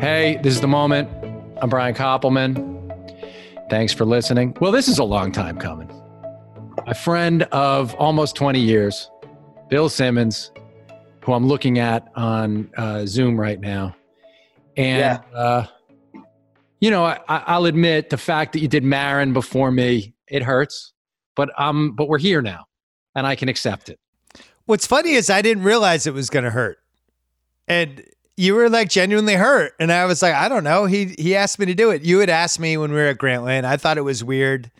Hey, this is the moment. I'm Brian Koppelman. Thanks for listening. Well, this is a long time coming. A friend of almost 20 years, Bill Simmons, who I'm looking at on uh, Zoom right now. And, Yeah. uh, you know, I, I'll admit the fact that you did Maron before me, it hurts, but um, but we're here now, and I can accept it. What's funny is I didn't realize it was going to hurt. And you were like genuinely hurt. And I was like, I don't know. He he asked me to do it. You had asked me when we were at Grantland. I thought it was weird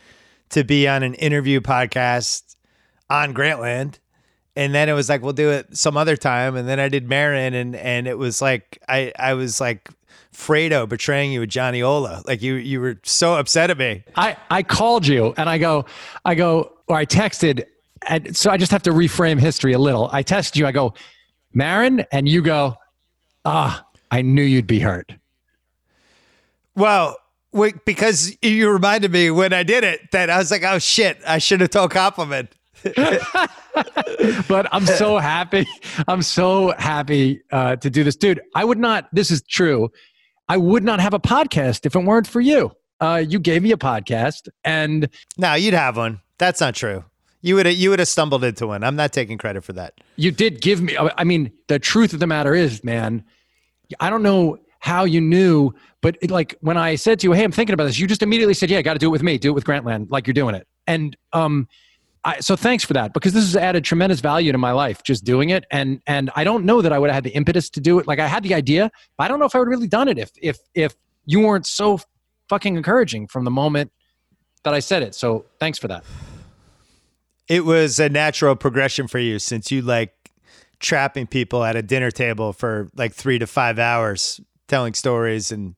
to be on an interview podcast on Grantland. And then it was like, we'll do it some other time. And then I did Maron and and it was like I I was like Fredo betraying you with Johnny Ola. Like you you were so upset at me. I, I called you and I go, I go, or I texted. And so I just have to reframe history a little. I texted you, I go, Maron, and you go, ah, I knew you'd be hurt. Well, wait, because you reminded me when I did it that I was like, oh shit, I should have told Koppelman. But I'm so happy. I'm so happy uh, to do this. Dude, I would not, this is true. I would not have a podcast if it weren't for you. Uh, you gave me a podcast and No, you'd have one. That's not true. You would have you would have stumbled into one. I'm not taking credit for that. you did give me i mean the truth of the matter is man i don't know how you knew but it, like when i said to you hey i'm thinking about this you just immediately said yeah got to do it with me. Do it with grantland. Like you're doing it. And um I, so thanks for that because this has added tremendous value to my life just doing it. And and i don't know that i would have had the impetus to do it. Like i had the idea but i don't know if i would have really done it if if if you weren't so fucking encouraging from the moment that i said it. So thanks for that. It was a natural progression for you since you like trapping people at a dinner table for like three to five hours, telling stories and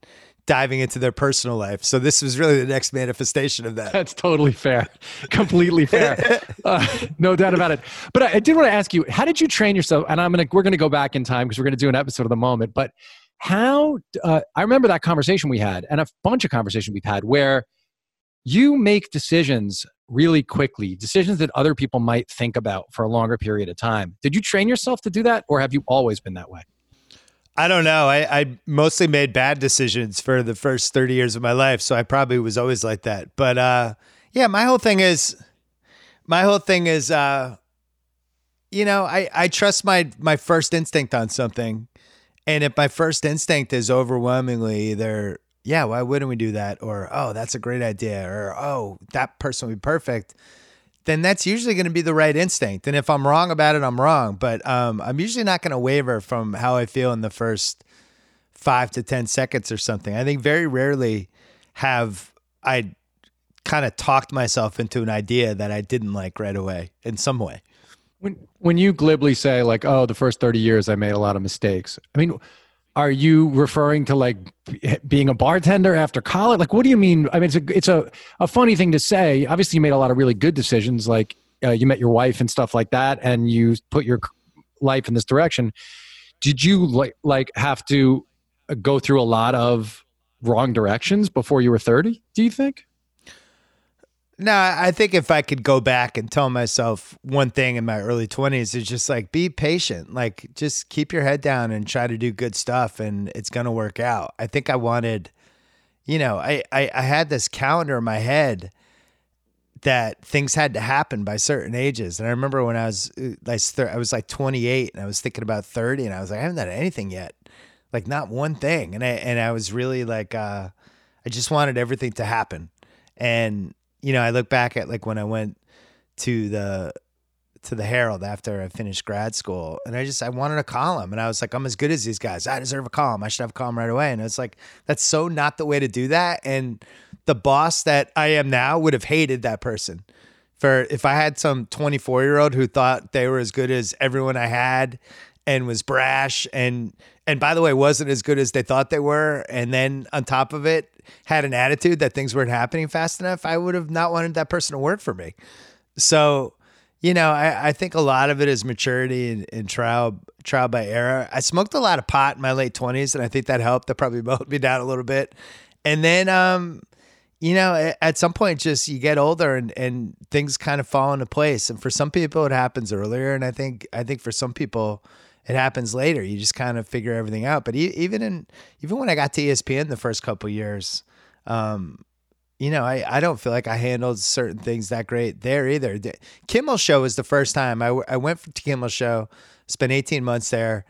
diving into their personal life. So this was really the next manifestation of that. That's totally fair. Completely fair. Uh, no doubt about it. But I, I did want to ask you, how did you train yourself? And I'm gonna we're gonna go back in time because we're gonna do an episode of the moment. But how uh, I remember that conversation we had, and a bunch of conversation we've had where you make decisions really quickly, decisions that other people might think about for a longer period of time. Did you train yourself to do that, or have you always been that way? I don't know. I, I mostly made bad decisions for the first 30 years of my life. So I probably was always like that. But uh, yeah, my whole thing is, my whole thing is, uh, you know, I, I trust my, my first instinct on something. And if my first instinct is overwhelmingly either, yeah, why wouldn't we do that? Or, oh, that's a great idea. Or, oh, that person would be perfect. Then that's usually going to be the right instinct. And if I'm wrong about it, I'm wrong. But um, I'm usually not going to waver from how I feel in the first five to 10 seconds or something. I think very rarely have I kind of talked myself into an idea that I didn't like right away in some way. When when you glibly say like, "Oh, the first thirty years I made a lot of mistakes," I mean, are you referring to like being a bartender after college? Like, what do you mean? I mean, it's a it's a, a funny thing to say. Obviously, you made a lot of really good decisions, like uh, you met your wife and stuff like that, and you put your life in this direction. Did you like like have to uh, go through a lot of wrong directions before you were thirty? Do you think? No, I think if I could go back and tell myself one thing in my early 20s, it's just like be patient. Like just keep your head down and try to do good stuff and it's going to work out. I think I wanted, you know, I, I, I had this calendar in my head that things had to happen by certain ages. And I remember when I was uh, like, I was like 28 and I was thinking about 30 and I was like, I haven't done anything yet. Like not one thing. And I, and I was really like, uh, I just wanted everything to happen. And, you know, I look back at like when I went to the to the Herald after I finished grad school, and I just I wanted a column, and I was like, I'm as good as these guys. I deserve a column. I should have a column right away. And it's like that's so not the way to do that. And the boss that I am now would have hated that person. For if I had some 24 year old who thought they were as good as everyone I had and was brash and and by the way wasn't as good as they thought they were. And then on top of it had an attitude that things weren't happening fast enough i would have not wanted that person to work for me. So you know i, I think a lot of it is maturity and, and trial trial by error. I smoked a lot of pot in my late 20s and i think that helped. That probably mowed me down a little bit. And then um you know at some point just you get older and and things kind of fall into place. And for some people it happens earlier. And i think i think for some people it happens later. You just kind of figure everything out. But even in even when I got to ESPN the first couple years, um, you know, I, I don't feel like I handled certain things that great there either. Kimmel Show was the first time I, I went to Kimmel Show, spent 18 months there,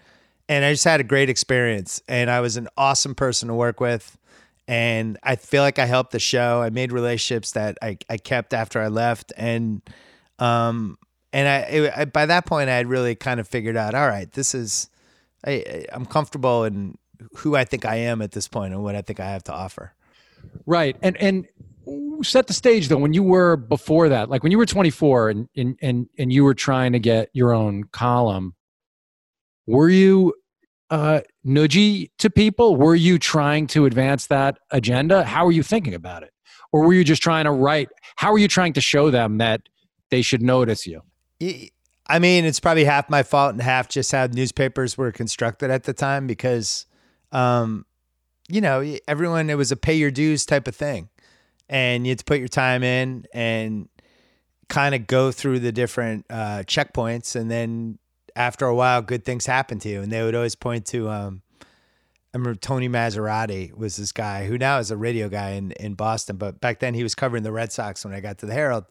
and I just had a great experience. And I was an awesome person to work with. And I feel like I helped the show. I made relationships that I, I kept after I left. And, um, and I, it, I, by that point, I had really kind of figured out, all right, this is, I, I'm comfortable in who I think I am at this point and what I think I have to offer. Right. And and set the stage though when you were before that, like when you were 24 and and and, and you were trying to get your own column, were you uh nudgy to people? Were you trying to advance that agenda? How were you thinking about it? Or were you just trying to write? How were you trying to show them that they should notice you? I mean, it's probably half my fault and half just how newspapers were constructed at the time because um, you know, everyone, it was a pay your dues type of thing. And you had to put your time in and kind of go through the different uh, checkpoints. And then after a while, good things happen to you. And they would always point to, um, I remember Tony Massarotti was this guy who now is a radio guy in, in Boston, but back then he was covering the Red Sox when I got to the Herald.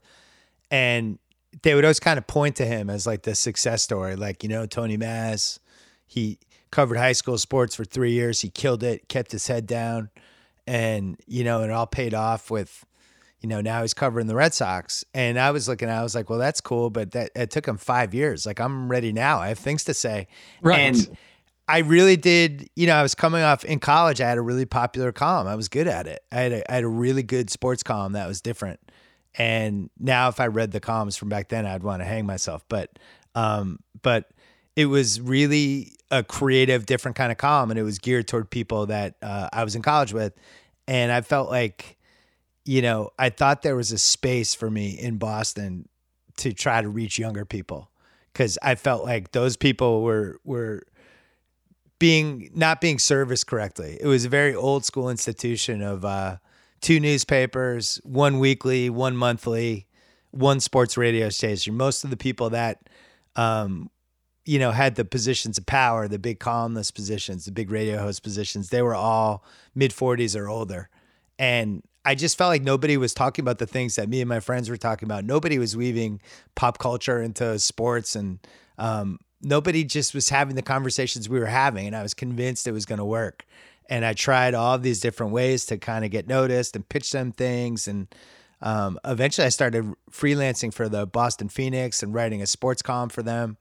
And they would always kind of point to him as like the success story, like, you know, Tony Maz, he covered high school sports for three years. He killed it, kept his head down, and you know, it all paid off with, you know, now he's covering the Red Sox. And I was looking, I was like, well, that's cool, but that it took him five years. Like I'm ready now. I have things to say. Right. And I really did, you know, I was coming off in college. I had a really popular column. I was good at it. I had a, I had a really good sports column that was different. And now, if I read the columns from back then, I'd want to hang myself. But, um, but it was really a creative, different kind of column, and it was geared toward people that uh, I was in college with, and I felt like, you know, I thought there was a space for me in Boston to try to reach younger people because I felt like those people were were being not being serviced correctly. It was a very old school institution of uh, two newspapers, one weekly, one monthly, one sports radio station. Most of the people that um, you know, had the positions of power, the big columnist positions, the big radio host positions, they were all mid 40s or older. And I just felt like nobody was talking about the things that me and my friends were talking about. Nobody was weaving pop culture into sports and um, nobody just was having the conversations we were having. And I was convinced it was going to work. And I tried all these different ways to kind of get noticed and pitch them things. And um, eventually I started freelancing for the Boston Phoenix and writing a sports column for them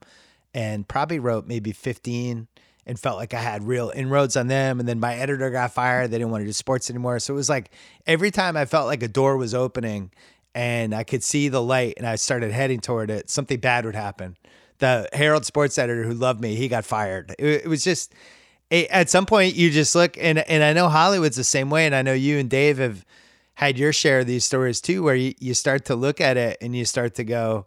and probably wrote maybe 15 and felt like I had real inroads on them. And then my editor got fired. They didn't want to do sports anymore. So it was like every time I felt like a door was opening and I could see the light and I started heading toward it, something bad would happen. The Herald sports editor who loved me, he got fired. It, it was just, it, at some point you just look and, and I know Hollywood's the same way. And I know you and Dave have had your share of these stories too, where you, you start to look at it and you start to go,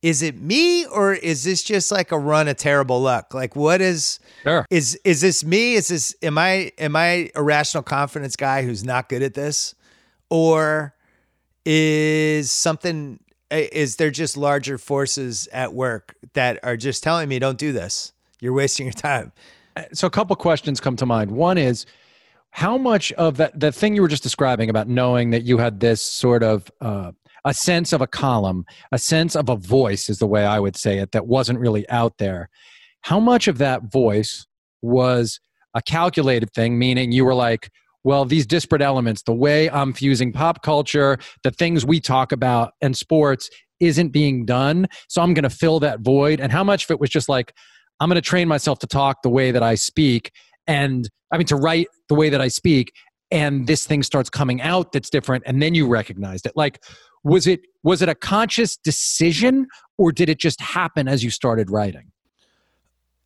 is it me or is this just like a run of terrible luck? Like what is sure. is is this me? Is this am I am I a rational confidence guy who's not good at this? Or is something is there just larger forces at work that are just telling me don't do this? You're wasting your time. So a couple questions come to mind. One is how much of that the thing you were just describing about knowing that you had this sort of uh, a sense of a column, a sense of a voice is the way I would say it that wasn't really out there. How much of that voice was a calculated thing, meaning you were like, well, these disparate elements, the way I'm fusing pop culture, the things we talk about, and sports isn't being done. So I'm going to fill that void. And how much of it was just like, I'm going to train myself to talk the way that I speak and I mean to write the way that I speak and this thing starts coming out that's different and then you recognized it. Like was it was it a conscious decision or did it just happen as you started writing?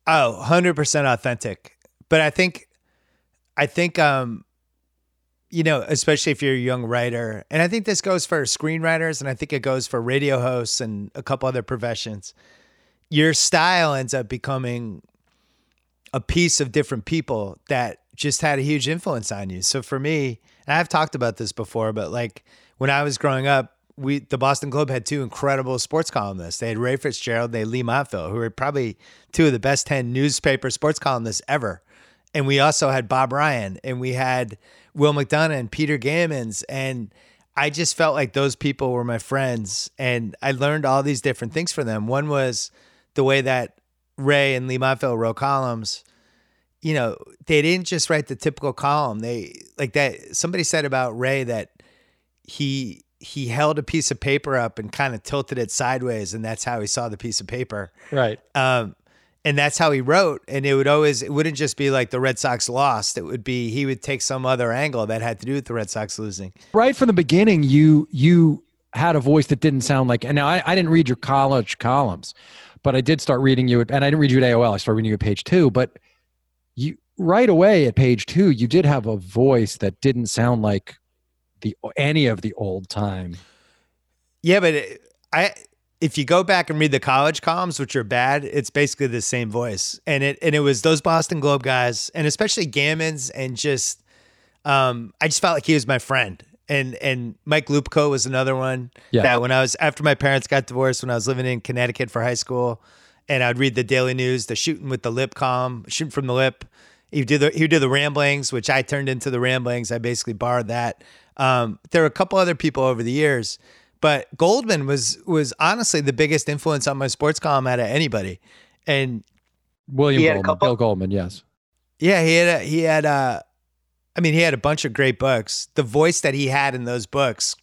Oh 100% authentic. But i think i think um you know especially if you're a young writer and i think this goes for screenwriters and i think it goes for radio hosts and a couple other professions your style ends up becoming a piece of different people that just had a huge influence on you so for me i've talked about this before but like when i was growing up we the Boston Globe had two incredible sports columnists. They had Ray Fitzgerald, they had Leigh Montville, who were probably two of the best ten newspaper sports columnists ever. And we also had Bob Ryan, and we had Will McDonough and Peter Gammons, and I just felt like those people were my friends, and I learned all these different things from them. One was the way that Ray and Leigh Montville wrote columns. You know, they didn't just write the typical column. They like that. Somebody said about Ray that he he held a piece of paper up and kind of tilted it sideways, and that's how he saw the piece of paper. Right. Um, and that's how he wrote. And it would always, it wouldn't just be like the Red Sox lost. It would be he would take some other angle that had to do with the Red Sox losing. Right from the beginning, you you had a voice that didn't sound like. And now I, I didn't read your college columns, but I did start reading you. And I didn't read you at AOL. I started reading you at page two. But you right away at page two, you did have a voice that didn't sound like the any of the old time. Yeah, but I if you go back and read the college columns, which are bad, it's basically the same voice. And it and it was those Boston Globe guys, and especially Gammons, and just um, I just felt like he was my friend. And and Mike Lupica was another one. Yeah. That when I was after my parents got divorced, when I was living in Connecticut for high school, and I'd read the Daily News, the shooting with the lip column, shooting from the lip. He do the he do the ramblings, which I turned into the ramblings. I basically borrowed that. Um, there were a couple other people over the years but Goldman was was honestly the biggest influence on my sports column out of anybody. And William Goldman, couple, Bill Goldman, yes. Yeah, he had a, he had a I mean, he had a bunch of great books. The voice that he had in those books,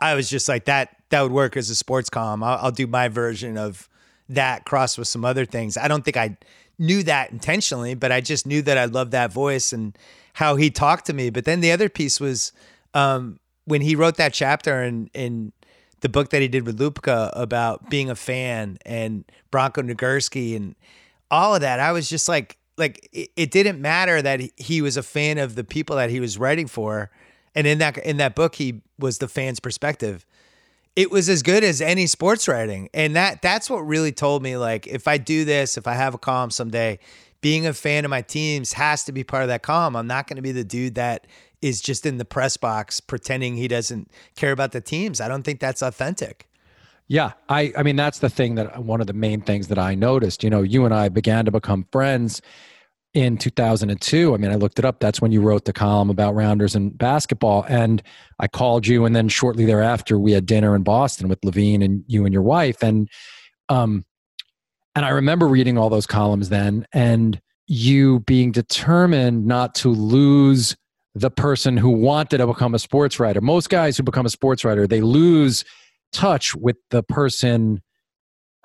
I was just like that that would work as a sports column. I'll, I'll do my version of that crossed with some other things. I don't think I knew that intentionally, but I just knew that I loved that voice and how he talked to me. But then the other piece was um, when he wrote that chapter in in the book that he did with Lupica about being a fan and Bronco Nagurski and all of that, I was just like, like it, it, didn't matter that he was a fan of the people that he was writing for, and in that in that book, he was the fan's perspective. It was as good as any sports writing, and that that's what really told me like if I do this, if I have a column someday, being a fan of my teams has to be part of that column. I'm not going to be the dude that is just in the press box pretending he doesn't care about the teams. I don't think that's authentic. Yeah, I I mean that's the thing that one of the main things that I noticed. You know, you and I began to become friends in 2002. I mean, I looked it up. That's when you wrote the column about rounders and basketball. And I called you, and then shortly thereafter, we had dinner in Boston with Levine and you and your wife. And um, and I remember reading all those columns then, and you being determined not to lose the person who wanted to become a sports writer. Most guys who become a sports writer, they lose touch with the person.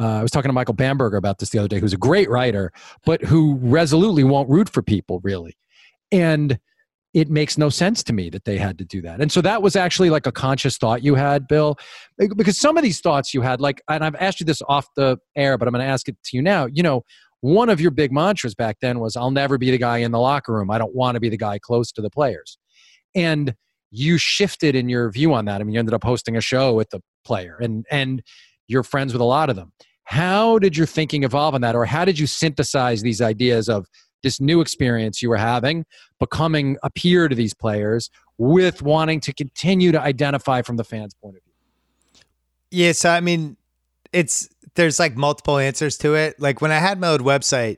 Uh, I was talking to Michael Bamberger about this the other day, who's a great writer, but who resolutely won't root for people, really. And it makes no sense to me that they had to do that. And so that was actually like a conscious thought you had, Bill, because some of these thoughts you had, like, and I've asked you this off the air, but I'm going to ask it to you now. You know, one of your big mantras back then was I'll never be the guy in the locker room. I don't want to be the guy close to the players. And you shifted in your view on that. I mean, you ended up hosting a show with the player and and you're friends with a lot of them. How did your thinking evolve on that or how did you synthesize these ideas of this new experience you were having, becoming a peer to these players with wanting to continue to identify from the fans' point of view? Yeah, so I mean, it's there's like multiple answers to it. Like when I had my old website,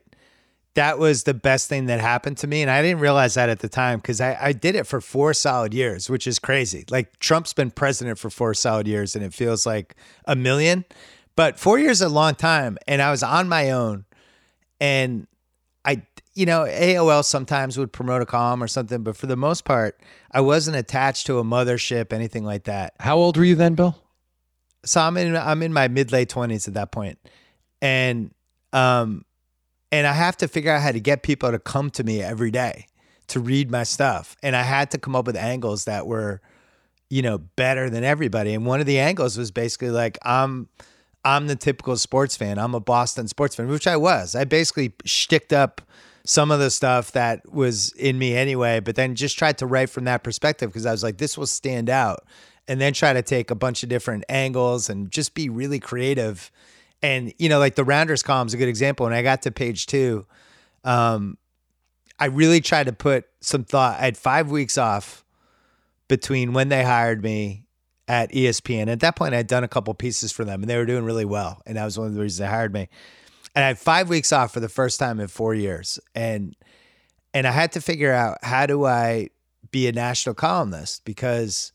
that was the best thing that happened to me. And I didn't realize that at the time because I, I did it for four solid years, which is crazy. Like Trump's been president for four solid years and it feels like a million. But four years is a long time. And I was on my own. And I, you know, AOL sometimes would promote a column or something, but for the most part, I wasn't attached to a mothership, anything like that. How old were you then, Bill? so I'm in I'm in my mid late twenties at that point, and um, and I have to figure out how to get people to come to me every day to read my stuff, and I had to come up with angles that were, you know, better than everybody. And one of the angles was basically like I'm. I'm the typical sports fan. I'm a Boston sports fan, which I was. I basically shticked up some of the stuff that was in me anyway, but then just tried to write from that perspective because I was like, this will stand out and then try to take a bunch of different angles and just be really creative. And you know, like the Rounders column is a good example. When I got to page two, um, I really tried to put some thought. I had five weeks off between when they hired me at ESPN. At that point, I'd done a couple pieces for them, and they were doing really well, and that was one of the reasons they hired me. And I had five weeks off for the first time in four years, and and I had to figure out how do I be a national columnist because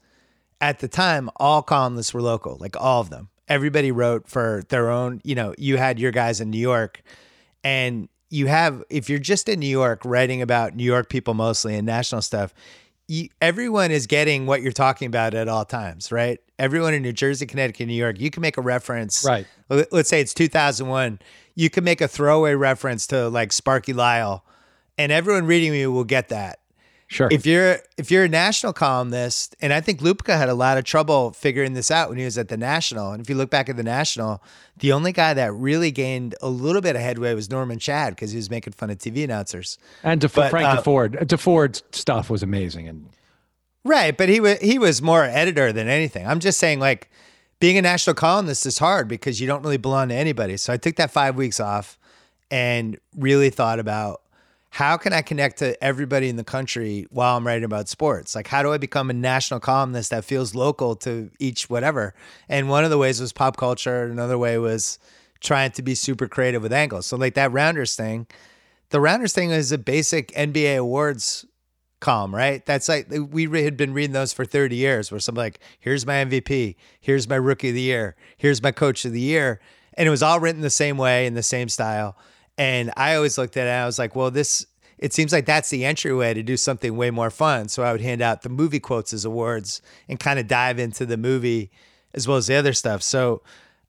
at the time all columnists were local, like all of them. Everybody wrote for their own. You know, you had your guys in New York, and you have if you're just in New York writing about New York people mostly and national stuff, you, everyone is getting what you're talking about at all times, right? Everyone in New Jersey, Connecticut, New York, you can make a reference. Right. Let's say it's 2001. You can make a throwaway reference to like Sparky Lyle, and everyone reading you will get that. Sure. If you're if you're a national columnist, and I think Lupica had a lot of trouble figuring this out when he was at the National. And if you look back at the National, the only guy that really gained a little bit of headway was Norman Chad because he was making fun of TV announcers. And DeF- but, Frank uh, Deford, Deford's stuff was amazing. And right, but he was he was more editor than anything. I'm just saying, like being a national columnist is hard because you don't really belong to anybody. So I took that five weeks off and really thought about how can I connect to everybody in the country while I'm writing about sports? Like, how do I become a national columnist that feels local to each whatever? And one of the ways was pop culture. Another way was trying to be super creative with angles. So, like that Rounders thing, the Rounders thing is a basic NBA awards column, right? That's like we had been reading those for 30 years where somebody like, here's my MVP, here's my rookie of the year, here's my coach of the year. And it was all written the same way in the same style. And I always looked at it I was like, well, this, it seems like that's the entryway to do something way more fun. So I would hand out the movie quotes as awards and kind of dive into the movie as well as the other stuff. So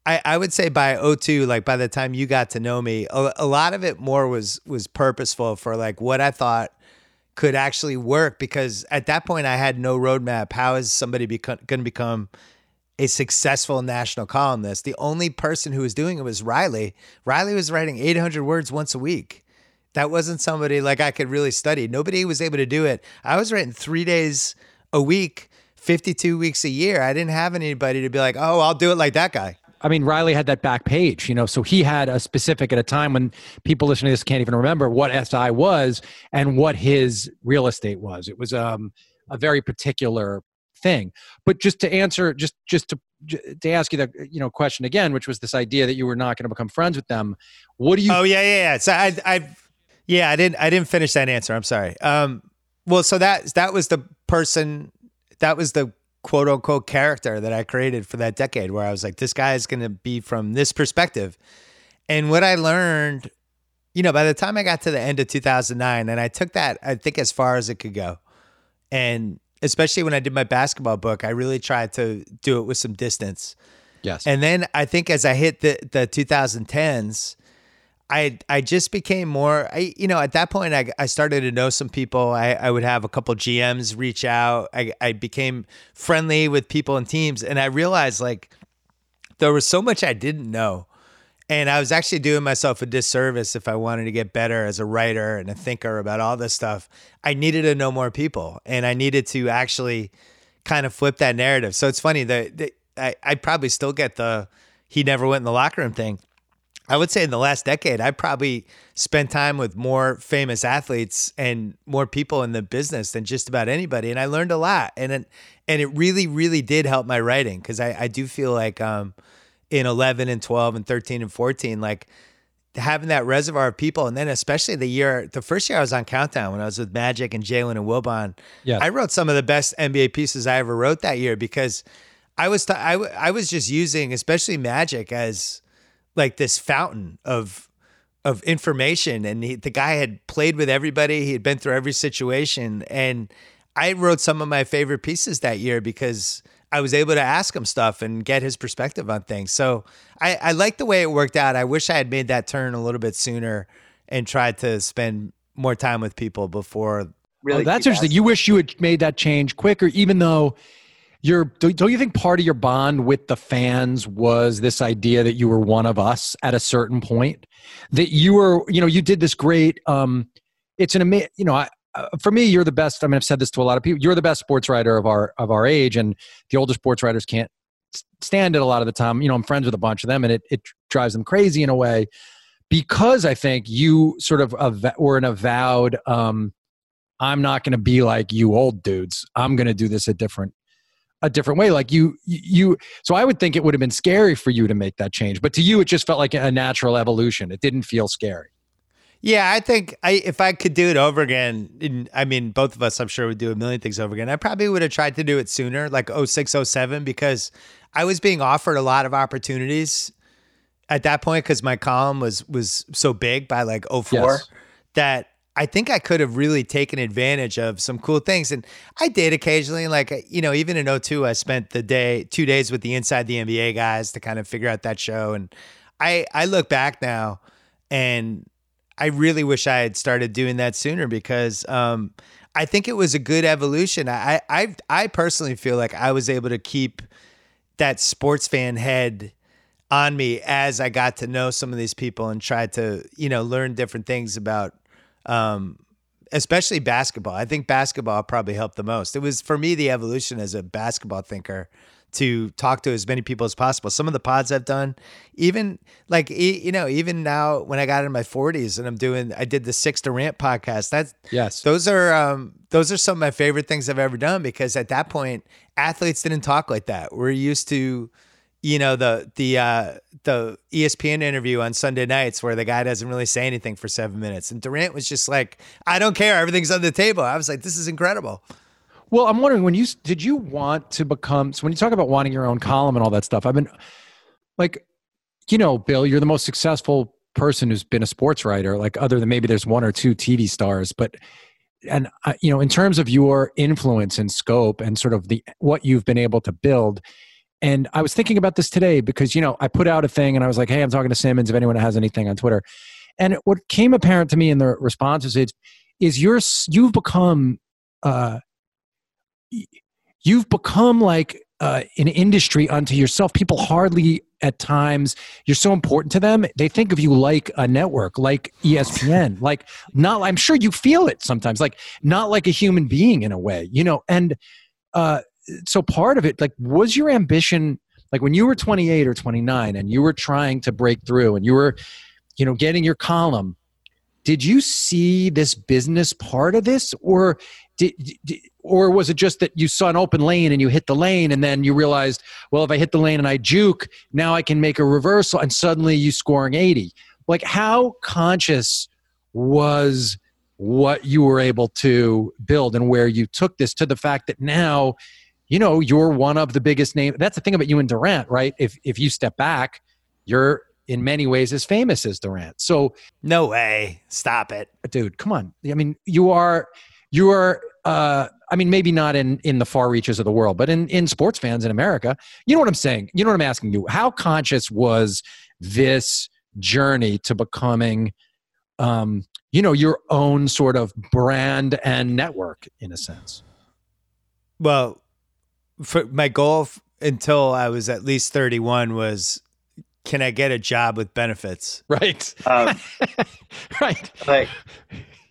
I, I would say by 02, like by the time you got to know me, a, a lot of it more was was purposeful for like what I thought could actually work because at that point I had no roadmap. How is somebody become going to become a successful national columnist. The only person who was doing it was Reilly. Reilly was writing 800 words once a week. That wasn't somebody like I could really study. Nobody was able to do it. I was writing three days a week, 52 weeks a year. I didn't have anybody to be like, oh, I'll do it like that guy. I mean, Reilly had that back page, you know, so he had a specific at a time when people listening to this can't even remember what SI was and what his real estate was. It was um, a very particular thing. But just to answer, just just to to ask you that you know question again, which was this idea that you were not going to become friends with them. What do you? Oh yeah, yeah, yeah. So I, I, yeah, I didn't, I didn't finish that answer. I'm sorry. Um, well, so that that was the person, that was the quote unquote character that I created for that decade, where I was like, this guy is going to be from this perspective. And what I learned, you know, by the time I got to the end of 2009, and I took that, I think, as far as it could go, and especially when I did my basketball book, I really tried to do it with some distance. Yes. And then I think as I hit the the 2010s, I I just became more I you know at that point I, I started to know some people I, I would have a couple GMs reach out I, I became friendly with people and teams and I realized like there was so much I didn't know and I was actually doing myself a disservice if I wanted to get better as a writer and a thinker about all this stuff. I needed to know more people and I needed to actually kind of flip that narrative. So it's funny that, I, I probably still get the he never went in the locker room thing. I would say in the last decade, I probably spent time with more famous athletes and more people in the business than just about anybody. And I learned a lot. And it, and it really, really did help my writing because I, I do feel like um, – in 11 and 12 and 13 and 14 like having that reservoir of people and then especially the year the first year I was on Countdown when I was with Magic and Jalen and Wilbon yeah. I wrote some of the best NBA pieces I ever wrote that year because I was t- I, w- I was just using especially Magic as like this fountain of of information and he, the guy had played with everybody he had been through every situation and I wrote some of my favorite pieces that year because I was able to ask him stuff and get his perspective on things. So I, I like the way it worked out. I wish I had made that turn a little bit sooner and tried to spend more time with people before. Really, oh, that's interesting. You wish you had made that change quicker, even though you're. Don't you think part of your bond with the fans was this idea that you were one of us at a certain point? That you were, you know, you did this great. um It's an amazing, you know, I, uh, for me, you're the best. I mean, I've said this to a lot of people. You're the best sports writer of our of our age, and the older sports writers can't stand it a lot of the time. You know, I'm friends with a bunch of them, and it it drives them crazy in a way because I think you sort of av- were an avowed. Um, I'm not going to be like you old dudes. I'm going to do this a different a different way. Like you, you. So I would think it would have been scary for you to make that change, but to you, it just felt like a natural evolution. It didn't feel scary. Yeah, I think I if I could do it over again, I mean, both of us, I'm sure, would do a million things over again. I probably would have tried to do it sooner, like 06, 07, because I was being offered a lot of opportunities at that point because my column was was so big by like 04 yes. that I think I could have really taken advantage of some cool things. And I did occasionally, like, you know, even in 02, I spent the day, two days with the Inside the NBA guys to kind of figure out that show. And I, I look back now and I really wish I had started doing that sooner because um, I think it was a good evolution. I, I, I personally feel like I was able to keep that sports fan head on me as I got to know some of these people and tried to, you know, learn different things about um, especially basketball. I think basketball probably helped the most. It was for me the evolution as a basketball thinker to talk to as many people as possible. Some of the pods I've done, even like you know, even now when I got in my 40s and I'm doing, I did the Six Durant podcast. That's yes, those are um, those are some of my favorite things I've ever done because at that point, athletes didn't talk like that. We're used to you know the the uh, the ESPN interview on Sunday nights where the guy doesn't really say anything for seven minutes, and Durant was just like, "I don't care, everything's on the table." I was like, "This is incredible." Well, I'm wondering when you did you want to become so when you talk about wanting your own column and all that stuff. I've been like, you know, Bill, you're the most successful person who's been a sports writer. Like, other than maybe there's one or two TV stars, but and uh, you know, in terms of your influence and scope and sort of the what you've been able to build and I was thinking about this today because, you know, I put out a thing and I was like, hey, I'm talking to Simmons if anyone has anything on Twitter. And what came apparent to me in the responses is, is you're, you've become, uh, you've become like uh, an industry unto yourself. People hardly at times, you're so important to them. They think of you like a network, like ESPN, like not, I'm sure you feel it sometimes, like not like a human being in a way, you know, and, uh, so part of it like was your ambition like when you were 28 or 29 and you were trying to break through and you were you know getting your column did you see this business part of this or did, did, or was it just that you saw an open lane and you hit the lane and then you realized well if i hit the lane and i juke now i can make a reversal and suddenly you scoring 80 like how conscious was what you were able to build and where you took this to the fact that now you know, you're one of the biggest names. That's the thing about you and Durant, right? If if you step back, you're in many ways as famous as Durant. So no way, stop it, dude. Come on. I mean, you are you are. Uh, I mean, maybe not in in the far reaches of the world, but in in sports fans in America, you know what I'm saying. You know what I'm asking you. How conscious was this journey to becoming? Um, you know your own sort of brand and network in a sense well for my goal f- until I was at least 31 was can I get a job with benefits? Right. Um, right. Like,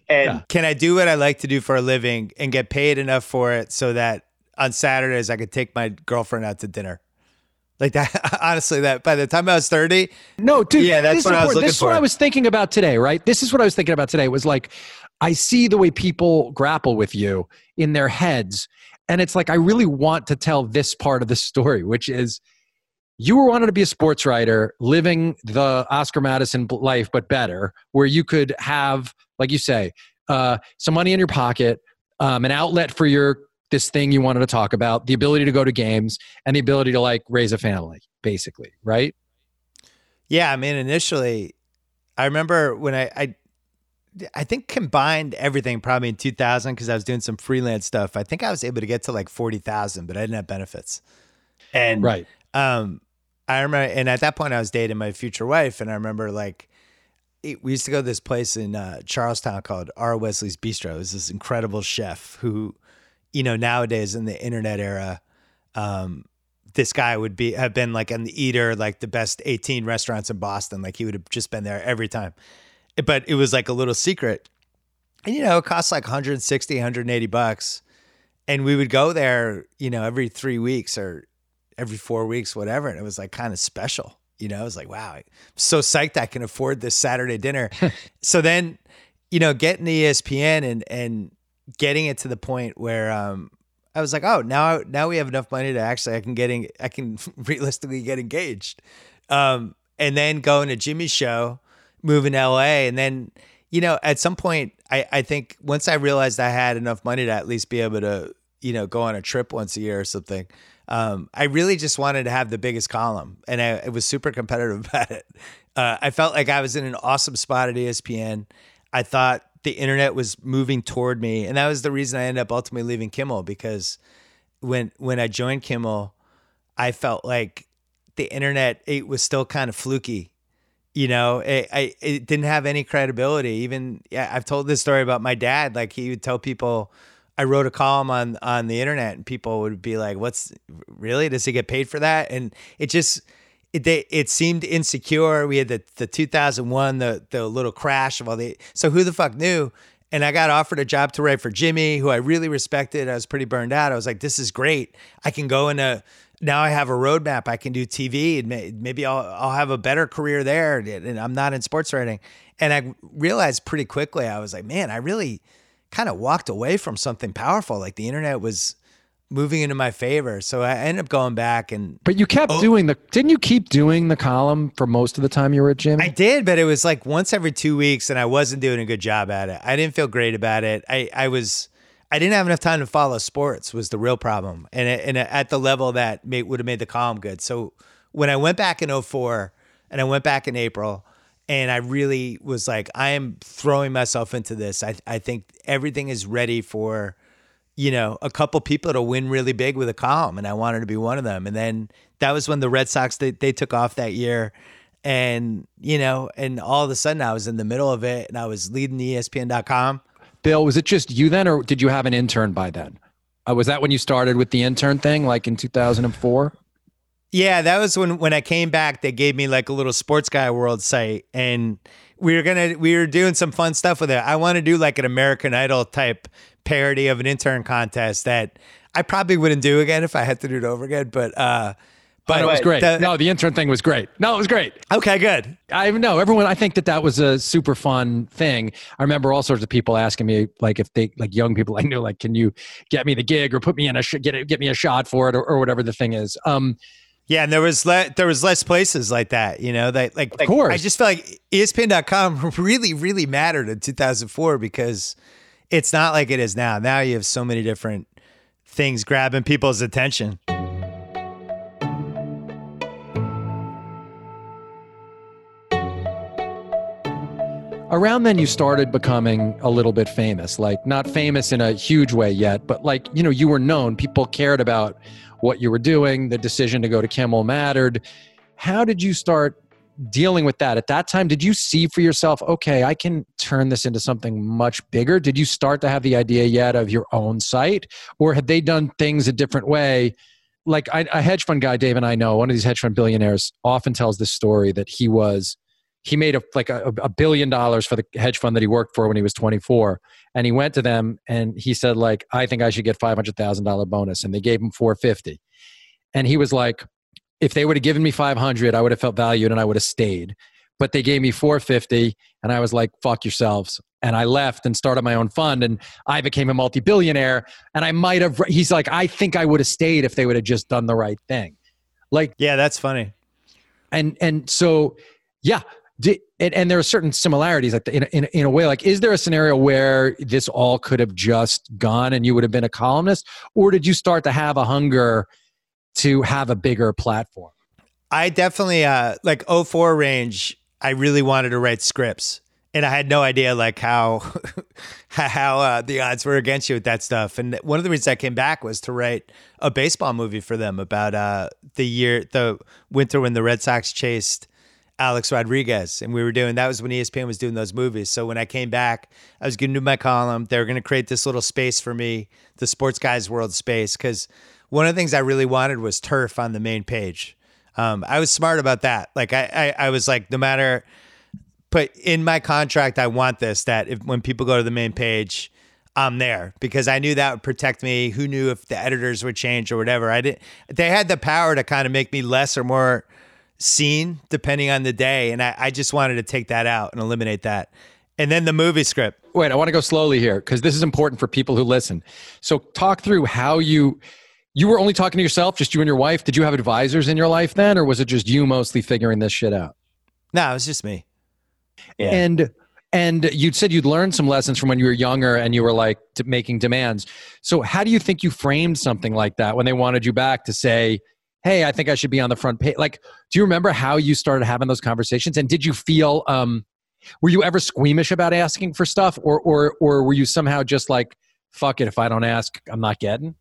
and yeah. can I do what I like to do for a living and get paid enough for it so that on Saturdays I could take my girlfriend out to dinner? Like that, honestly, that by the time I was 30. No, dude. Yeah, that's what I was looking this for. This is what I was thinking about today, right? This is what I was thinking about today. It was like, I see the way people grapple with you in their heads. And it's like, I really want to tell this part of the story, which is you were wanting to be a sports writer, living the Oscar Madison life, but better, where you could have, like you say, uh, some money in your pocket, um, an outlet for your this thing you wanted to talk about, the ability to go to games, and the ability to like raise a family, basically, right? Yeah, I mean, initially, I remember when I, I I think combined everything probably in 2000 because I was doing some freelance stuff. I think I was able to get to like 40,000, but I didn't have benefits. And right. Um, I remember, and at that point I was dating my future wife, and I remember like it, we used to go to this place in uh, Charlestown called R. Wesley's Bistro. It was this incredible chef who, you know, nowadays in the internet era, um, this guy would be have been like an eater, like the best 18 restaurants in Boston. Like he would have just been there every time but it was like a little secret. And you know, it costs like 160, 180 bucks. And we would go there, you know, every three weeks or every four weeks, whatever. And it was like kind of special. You know, I was like, wow, I'm so psyched I can afford this Saturday dinner. so then, you know, getting the ESPN and and getting it to the point where um I was like, oh, now now we have enough money to actually I can getting I can realistically get engaged. Um, and then going to Jimmy's show, moving to LA, and then you know at some point I I think once I realized I had enough money to at least be able to you know go on a trip once a year or something. Um, I really just wanted to have the biggest column, and I, I was super competitive about it. Uh, I felt like I was in an awesome spot at ESPN. I thought the internet was moving toward me, and that was the reason I ended up ultimately leaving Kimmel because when when I joined Kimmel, I felt like the internet it was still kind of fluky. You know, it, I it didn't have any credibility. Even yeah, I've told this story about my dad. Like he would tell people, I wrote a column on on the internet, and people would be like, "What's really? Does he get paid for that?" And it just it they, it seemed insecure. We had the the 2001 the the little crash of all the so who the fuck knew? And I got offered a job to write for Jimmy, who I really respected. I was pretty burned out. I was like, this is great. I can go into now I have a roadmap. I can do TV and maybe I'll I'll have a better career there. And I'm not in sports writing. And I realized pretty quickly I was like, man, I really kind of walked away from something powerful. Like the internet was moving into my favor. So I ended up going back and But you kept oh, doing the didn't you keep doing the column for most of the time you were at Jimmy? I did, but it was like once every 2 weeks and I wasn't doing a good job at it. I didn't feel great about it. I I was I didn't have enough time to follow sports was the real problem. And it, and at the level that made, would have made the column good. So when I went back in 04 and I went back in April and I really was like I am throwing myself into this. I I think everything is ready for you know, a couple people to win really big with a column, and I wanted to be one of them. And then that was when the Red Sox they, they took off that year, and you know, and all of a sudden I was in the middle of it, and I was leading the ESPN.com. Bill, was it just you then, or did you have an intern by then? Uh, was that when you started with the intern thing, like in two thousand and four? Yeah, that was when when I came back. They gave me like a little Sports Guy World site, and we were gonna we were doing some fun stuff with it. I want to do like an American Idol type parody of an intern contest that I probably wouldn't do again if I had to do it over again. But uh, but oh, it was great. The, no, the intern thing was great. No, it was great. Okay, good. I know everyone. I think that that was a super fun thing. I remember all sorts of people asking me, like, if they, like, young people I knew, like, can you get me the gig or put me in a sh- get get me a shot for it or, or whatever the thing is. Um, yeah, and there was le- there was less places like that, you know. That like, of course, I just felt like ESPN.com really, really mattered in 2004 because it's not like it is now. Now you have so many different things grabbing people's attention. Around then, you started becoming a little bit famous. Like, not famous in a huge way yet, but like, you know, you were known. People cared about what you were doing. The decision to go to Kimmel mattered. How did you start dealing with that at that time did you see for yourself okay i can turn this into something much bigger did you start to have the idea yet of your own site or had they done things a different way like a hedge fund guy dave and i know one of these hedge fund billionaires often tells this story that he was he made a like a, a billion dollars for the hedge fund that he worked for when he was 24 and he went to them and he said like i think i should get $500000 bonus. And they gave him 450 and he was like if they would have given me 500 i would have felt valued and i would have stayed. But they gave me 450 and i was like fuck yourselves. And i left and started my own fund and i became a multi-billionaire. And i might have he's like i think i would have stayed if they would have just done the right thing. Like yeah that's funny. And and so yeah did, and, and, there are certain similarities like in, in, in a way like is there a scenario where this all could have just gone and you would have been a columnist or did you start to have a hunger to have a bigger platform? I definitely uh like 04 range, I really wanted to write scripts. And I had no idea like how how uh, the odds were against you with that stuff. And one of the reasons I came back was to write a baseball movie for them about uh, the year, the winter when the Red Sox chased Alex Rodriguez, and we were doing that was when ESPN was doing those movies. So when I came back, I was going to do my column. They were going to create this little space for me, the Sports Guys World space, because one of the things I really wanted was turf on the main page. Um, I was smart about that. Like I, I, I was like, no matter, but in my contract, I want this that if when people go to the main page, I'm there because I knew that would protect me. Who knew if the editors would change or whatever? I didn't. They had the power to kind of make me less or more seen depending on the day, and I, I just wanted to take that out and eliminate that. And then the movie script. Wait, I want to go slowly here because this is important for people who listen. So talk through how you you were only talking to yourself, just you and your wife. Did you have advisors in your life then, or was it just you mostly figuring this shit out? No, it was just me. Yeah. And and you'd said you'd learned some lessons from when you were younger and you were like making demands. So how do you think you framed something like that when they wanted you back to say, "Hey, I think I should be on the front page"? Like, do you remember how you started having those conversations? And did you feel um were you ever squeamish about asking for stuff or or or were you somehow just like, "Fuck it, if I don't ask, I'm not getting"?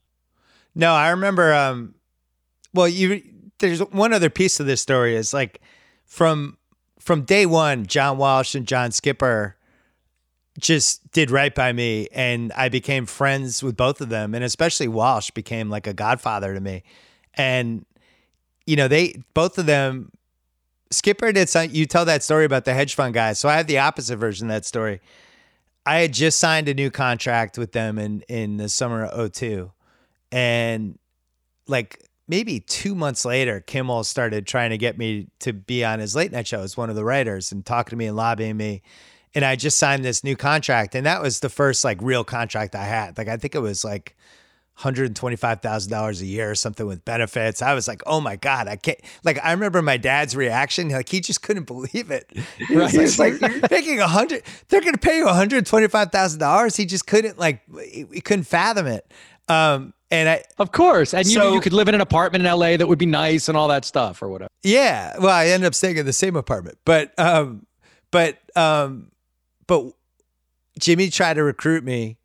No, I remember um well, you there's one other piece of this story is like from from day one, John Walsh and John Skipper just did right by me. And I became friends with both of them. And especially Walsh became like a godfather to me. And, you know, they, both of them, Skipper did some, you tell that story about the hedge fund guys. So I have the opposite version of that story. I had just signed a new contract with them in, in the summer of 02. And like maybe two months later, Kimmel started trying to get me to be on his late night show as one of the writers and talking to me and lobbying me. And I just signed this new contract. And that was the first like real contract I had. Like, I think it was like $125,000 a year or something with benefits. I was like, oh my God, I can't. Like, I remember my dad's reaction. Like, he just couldn't believe it. He right. was like, you're making a hundred, they're going to pay you $125,000. He just couldn't, like, he couldn't fathom it. Um, and I, of course, and so, you you could live in an apartment in LA that would be nice and all that stuff or whatever. Yeah, well, I ended up staying in the same apartment, but um, but um, but Jimmy tried to recruit me,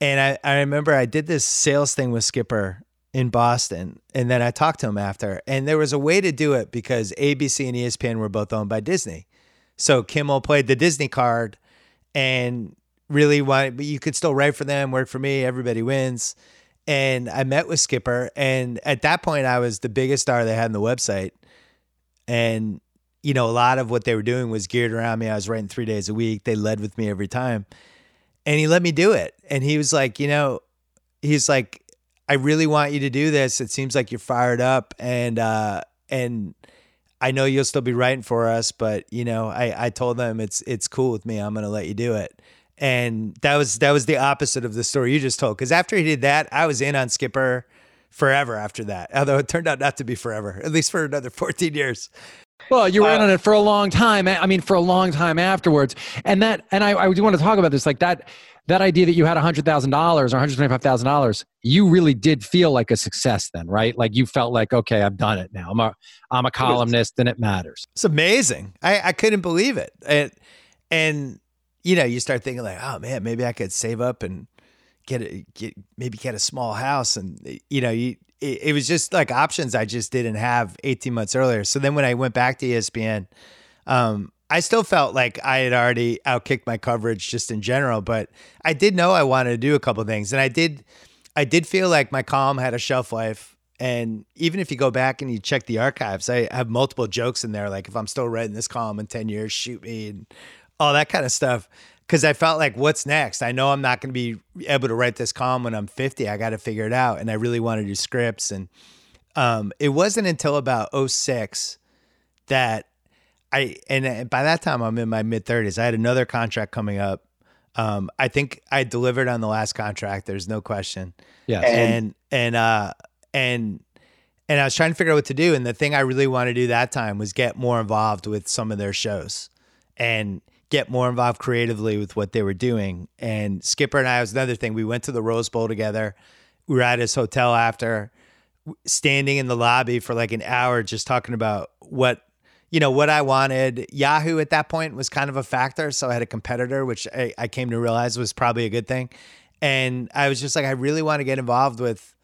and I I remember I did this sales thing with Skipper in Boston, and then I talked to him after, and there was a way to do it because ABC and ESPN were both owned by Disney, so Kimmel played the Disney card, and really wanted, but you could still write for them, work for me, everybody wins. And I met with Skipper, and at that point, I was the biggest star they had on the website, and you know, a lot of what they were doing was geared around me. I was writing three days a week. They led with me every time, and he let me do it. And he was like, you know, he's like, I really want you to do this. It seems like you're fired up, and uh, and I know you'll still be writing for us, but you know, I I told them it's it's cool with me. I'm gonna let you do it and that was that was the opposite of the story you just told. Because after he did that, I was in on Skipper forever after that. Although it turned out not to be forever, at least for another 14 years. Well, you were uh, in on it for a long time. I mean, for a long time afterwards. And that, and I, I do want to talk about this, like that, that idea that you had $100,000 or $125,000, you really did feel like a success then, right? Like you felt like, okay, I've done it now. I'm a, I'm a columnist and it matters. It's amazing. I, I couldn't believe it. And, and you know, you start thinking like, oh man, maybe I could save up and get a, get maybe get a small house, and you know, you it, it was just like options I just didn't have 18 months earlier. So then when I went back to ESPN, um, I still felt like I had already outkicked my coverage just in general, but I did know I wanted to do a couple things, and I did. I did feel like my column had a shelf life. And even if you go back and you check the archives, I have multiple jokes in there. Like if I'm still writing this column in 10 years, shoot me. And all that kind of stuff. Cause I felt like, what's next? I know I'm not going to be able to write this column when I'm 50. I got to figure it out. And I really want to do scripts. And um, it wasn't until about 06 that I, and uh, by that time I'm in my mid 30s. I had another contract coming up. Um, I think I delivered on the last contract. There's no question. Yeah. And, and, uh, and, and I was trying to figure out what to do. And the thing I really wanted to do that time was get more involved with some of their shows. And, get more involved creatively with what they were doing. And Skipper and I was another thing. We went to the Rose Bowl together. We were at his hotel after, standing in the lobby for like an hour, just talking about what you know what I wanted. Yahoo at that point was kind of a factor, so I had a competitor, which I, I came to realize was probably a good thing. And I was just like, I really want to get involved with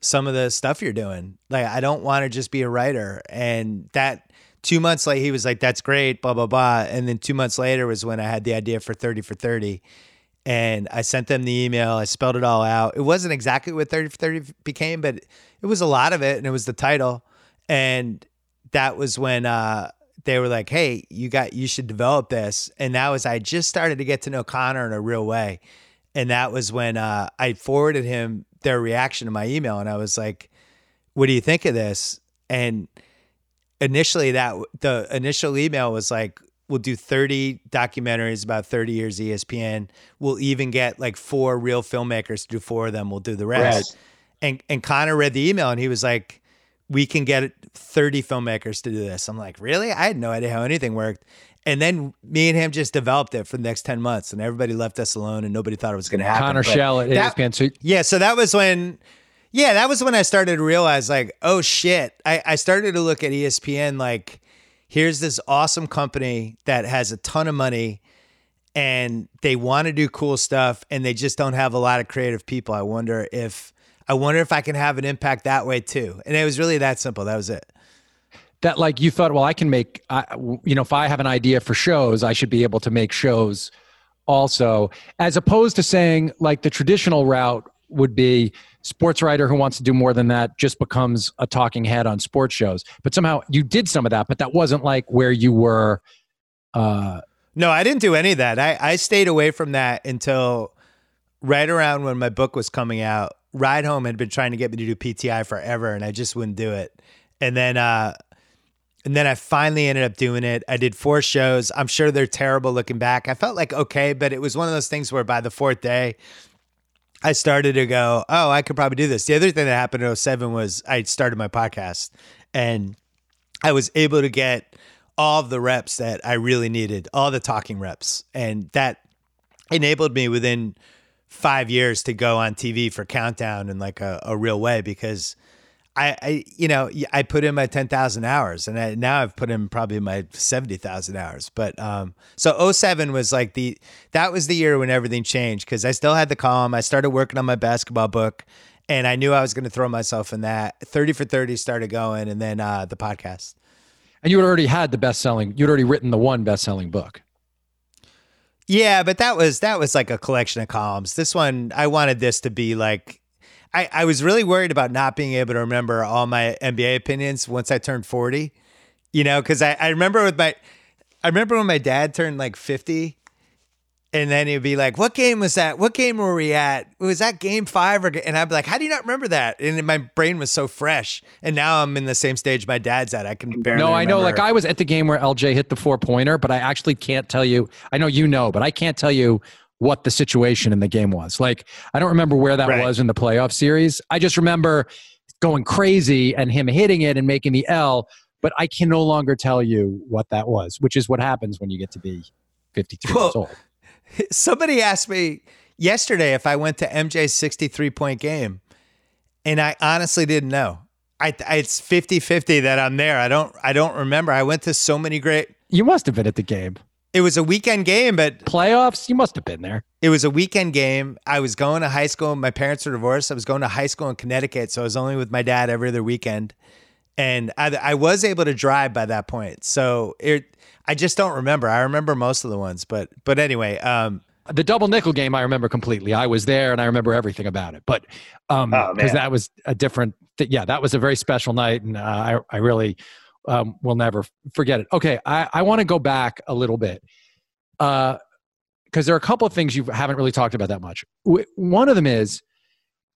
some of the stuff you're doing. Like, I don't want to just be a writer, and that two months later, he was like, "That's great," blah blah blah. And then two months later was when I had the idea for thirty for thirty, and I sent them the email. I spelled it all out. It wasn't exactly what thirty for thirty became, but it was a lot of it, and it was the title. And that was when uh, they were like, "Hey, you got you should develop this." And that was I just started to get to know Connor in a real way, and that was when uh, I forwarded him their reaction to my email, and I was like, "What do you think of this?" And initially that the initial email was like we'll do 30 documentaries about 30 years ESPN. We'll even get like four real filmmakers to do four of them. We'll do the rest. Right. And and Connor read the email and he was like, "We can get 30 filmmakers to do this." I'm like, "Really? I had no idea how anything worked." And then me and him just developed it for the next 10 months and everybody left us alone and nobody thought it was going to happen. Connor Shell Schell at that, ESPN. So- yeah, so that was when yeah, that was when I started to realize like, oh shit. I, I started to look at ESPN like here's this awesome company that has a ton of money and they want to do cool stuff and they just don't have a lot of creative people. I wonder if I wonder if I can have an impact that way too. And it was really that simple. That was it. That like you thought, well, I can make, I, you know, if I have an idea for shows, I should be able to make shows also, as opposed to saying like the traditional route would be sports writer who wants to do more than that just becomes a talking head on sports shows. But somehow you did some of that, but that wasn't like where you were. Uh, no, I didn't do any of that. I, I stayed away from that until right around when my book was coming out. Rydholm had been trying to get me to do PTI forever, and I just wouldn't do it. And then, uh, and then I finally ended up doing it. I did four shows. I'm sure they're terrible looking back. I felt like okay, but it was one of those things where by the fourth day, I started to go, oh, I could probably do this. The other thing that happened in 07 was I started my podcast and I was able to get all the reps that I really needed, all the talking reps. And that enabled me within five years to go on TV for Countdown in like a, a real way because I, I, you know, I put in my 10,000 hours and I, now I've put in probably my 70,000 hours. But, um, so 07 was like the, that was the year when everything changed because I still had the column. I started working on my basketball book and I knew I was going to throw myself in that 30 for 30 started going and then, uh, the podcast. And you had already had the best selling, you'd already written the one best selling book. Yeah, but that was that was like a collection of columns. This one I wanted this to be like I, I was really worried about not being able to remember all my NBA opinions once I turned 40, you know, because I, I remember with my, I remember when my dad turned like 50 and then he'd be like, "What game was that? What game were we at? Was that game five or?" And I'd be like, "How do you not remember that?" And my brain was so fresh. And now I'm in the same stage my dad's at. I can barely. No, I know. Like I was at the game where LJ hit the four pointer, but I actually can't tell you. I know you know, but I can't tell you what the situation in the game was. Like, I don't remember where that right. was in the playoff series. I just remember going crazy and him hitting it and making the L, but I can no longer tell you what that was, which is what happens when you get to be 52 well, years old. Somebody asked me yesterday if I went to MJ's 63 point game, and I honestly didn't know. I, I, it's 50-50 that I'm there. I don't I don't remember. I went to so many great You must have been at the game. It was a weekend game, but playoffs. You must have been there. It was a weekend game. I was going to high school. My parents were divorced. I was going to high school in Connecticut, so I was only with my dad every other weekend, and I, I was able to drive by that point. So it, I just don't remember. I remember most of the ones, but but anyway. Um, the double nickel game I remember completely. I was there and I remember everything about it. But um because oh, that was a different th- yeah, that was a very special night and uh, I I really um, we'll never forget it. Okay, I, I want to go back a little bit because uh, there are a couple of things you haven't really talked about that much. One of them is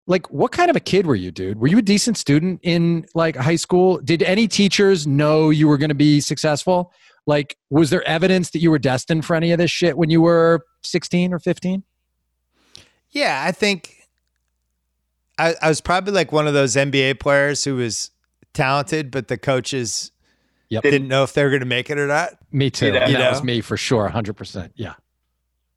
like, what kind of a kid were you, dude? Were you a decent student in like high school? Did any teachers know you were going to be successful? Like, was there evidence that you were destined for any of this shit when you were 16 or 15? Yeah, I think I, I was probably like one of those NBA players who was talented, but the coaches Yep. They didn't know if they were going to make it or not. Me too. You know? That was me for sure. 100%. Yeah.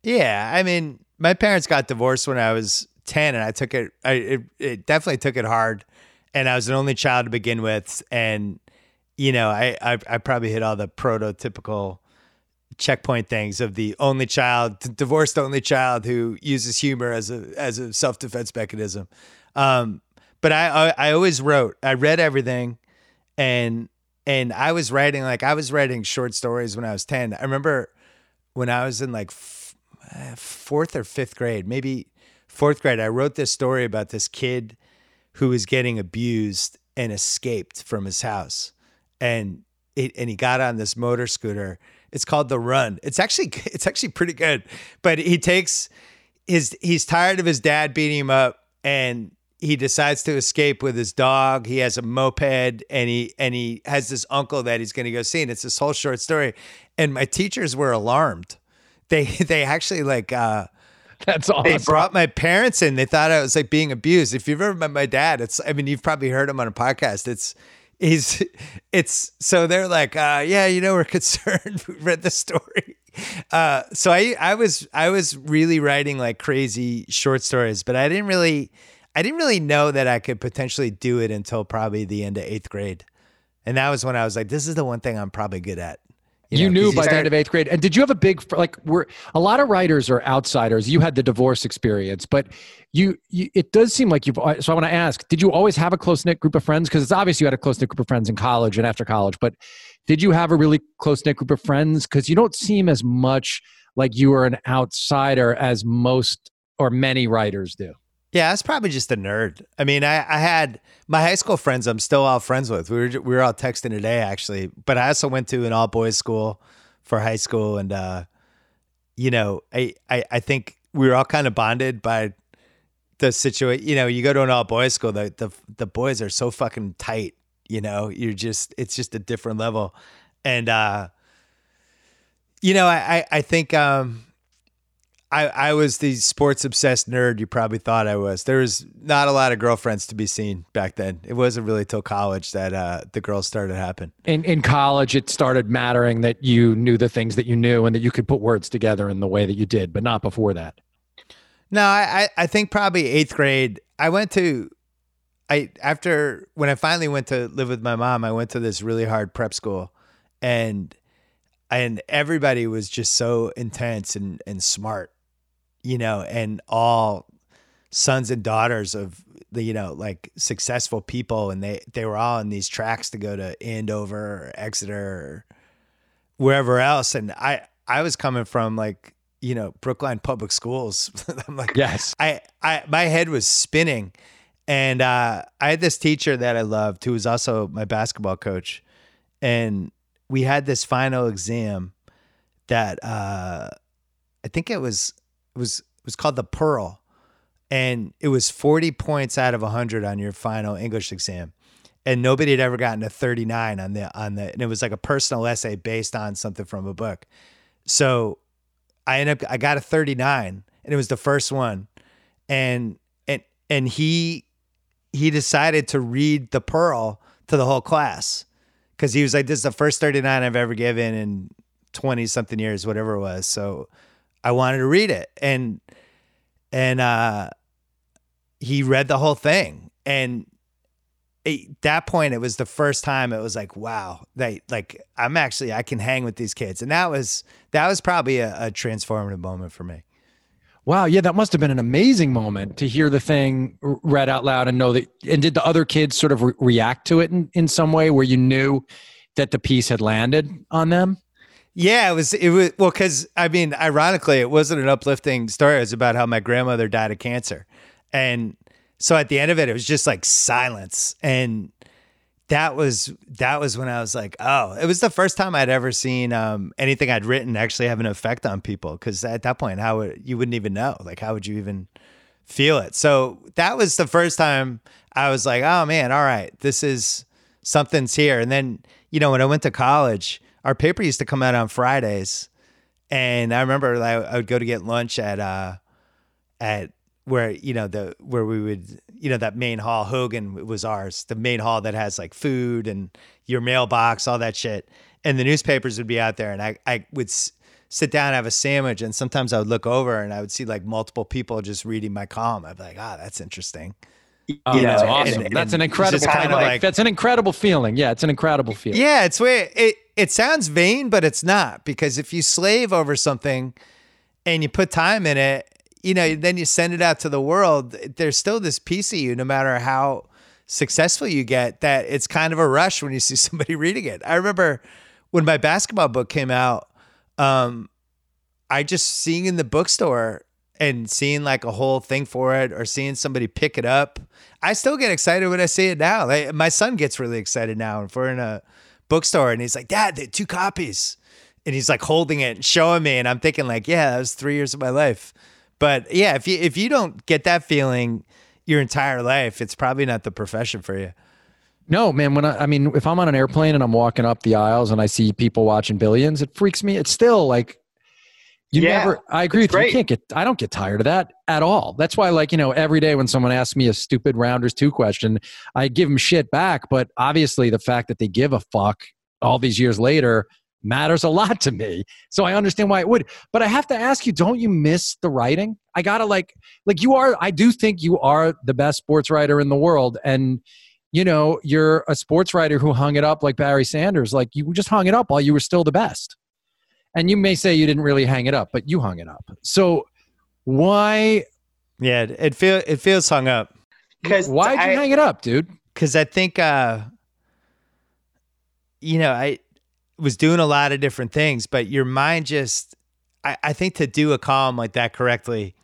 Yeah. I mean, my parents got divorced when I was 10 and I took it, I, it, it definitely took it hard. And I was an only child to begin with. And, you know, I, I, I probably hit all the prototypical checkpoint things of the only child, divorced only child who uses humor as a, as a self defense mechanism. Um, but I, I, I always wrote, I read everything and and I was writing like I was writing short stories when I was 10. I remember when I was in like f- uh, fourth or fifth grade, maybe fourth grade, I wrote this story about this kid who was getting abused and escaped from his house. And it, and he got on this motor scooter. It's called The Run. It's actually it's actually pretty good. But he takes his he's tired of his dad beating him up and he decides to escape with his dog. He has a moped and he and he has this uncle that he's going to go see. And it's this whole short story. And my teachers were alarmed. They they actually like uh that's awesome. They brought my parents in. They thought I was like being abused. If you've ever met my dad, it's I mean you've probably heard him on a podcast. It's he's it's so they're like uh yeah you know we're concerned we read the story uh so i i was i was really writing like crazy short stories but i didn't really i didn't really know that i could potentially do it until probably the end of eighth grade and that was when i was like this is the one thing i'm probably good at you, know, knew by the end of eighth grade. And did you have a big like? We're a lot of writers are outsiders. You had the divorce experience, but you, you it does seem like you've. Uh, so I want to ask: Did you always have a close knit group of friends? Because it's obvious you had a close knit group of friends in college and after college. But did you have a really close knit group of friends? Because you don't seem as much like you are an outsider as most or many writers do. Yeah, I was probably just a nerd. I mean, I, I had my high school friends. I'm still all friends with. We were we were all texting today actually. But I also went to an all boys school for high school, and uh, you know, I, I I think we were all kind of bonded by the situation. You know, you go to an all boys school, the the the boys are so fucking tight. You know, you're just it's just a different level, and uh, you know, I I, I think um I, I was the sports obsessed nerd you probably thought I was. There was not a lot of girlfriends to be seen back then. It wasn't really till college that uh, the girls started to happen. In in college, it started mattering that you knew the things that you knew and that you could put words together in the way that you did, but not before that. No, I I think probably eighth grade. I went to, I after when I finally went to live with my mom, I went to this really hard prep school, and and everybody was just so intense and and smart you know, and all sons and daughters of the, you know, like successful people. And they, they were all in these tracks to go to Andover or Exeter or wherever else. And I, I was coming from like, you know, Brookline public schools. I'm like, yes, I, I, my head was spinning. And uh, I had this teacher that I loved who was also my basketball coach. And we had this final exam that uh, I think it was it was was called the Pearl, and it was forty points out of hundred on your final English exam, and nobody had ever gotten a thirty nine on the on the, and it was like a personal essay based on something from a book. So I ended up I got a thirty nine, and it was the first one, and and and he he decided to read the Pearl to the whole class because he was like, "This is the first 39 I've ever given in 20 something years, whatever it was." So I wanted to read it. And and uh he read the whole thing. And at that point it was the first time it was like, wow, they like I'm actually I can hang with these kids. And that was that was probably a, a transformative moment for me. Wow, yeah, that must have been an amazing moment to hear the thing read out loud and know that. And did the other kids sort of re- react to it in, in some way where you knew that the piece had landed on them? Yeah, it was. It was well because I mean, ironically, it wasn't an uplifting story. It was about how my grandmother died of cancer, and so at the end of it, it was just like silence, and that was that was when I was like, oh, it was the first time I'd ever seen um, anything I'd written actually have an effect on people. Because at that point, how would you wouldn't even know? Like, how would you even feel it? So that was the first time I was like, oh man, all right, this is something's here. And then you know when I went to college our paper used to come out on Fridays, and I remember like, I would go to get lunch at uh at where you know the where we would you know that main hall Hogan was ours the main hall that has like food and your mailbox all that shit and the newspapers would be out there and I I would s- sit down and have a sandwich and sometimes I would look over and I would see like multiple people just reading my column I'd be like ah oh, that's interesting Oh, you that's know, awesome. And, that's an incredible kind of like, like, that's an incredible feeling. Yeah, it's an incredible feeling. Yeah, it's where it it sounds vain, but it's not because if you slave over something and you put time in it, you know, then you send it out to the world. There's still this piece of you, no matter how successful you get, that it's kind of a rush when you see somebody reading it. I remember when my basketball book came out, um, I just seeing in the bookstore and seeing like a whole thing for it or seeing somebody pick it up. I still get excited when I see it now. Like, my son gets really excited now if we're in a bookstore and he's like, Dad, they two copies. And he's like holding it and showing me. And I'm thinking, like, yeah, that was three years of my life. But yeah, if you if you don't get that feeling, your entire life, it's probably not the profession for you. No, man. When I, I mean, if I'm on an airplane and I'm walking up the aisles and I see people watching Billions, it freaks me. It's still like you Yeah, never. I agree with you. You can't get. I don't get tired of that at all. That's why, like you know, every day when someone asks me a stupid rounders two question, I give them shit back. But obviously, the fact that they give a fuck all these years later matters a lot to me. So I understand why it would. But I have to ask you, don't you miss the writing? I gotta like, like you are. I do think you are the best sports writer in the world, and you know, you're a sports writer who hung it up like Barry Sanders. Like you just hung it up while you were still the best. And you may say you didn't really hang it up, but you hung it up. So why Yeah, it, it feel it feels hung up Because why'd you hang it up, dude? because I think uh, you know I was doing a lot of different things, but your mind just I, I think to do a column like that correctly,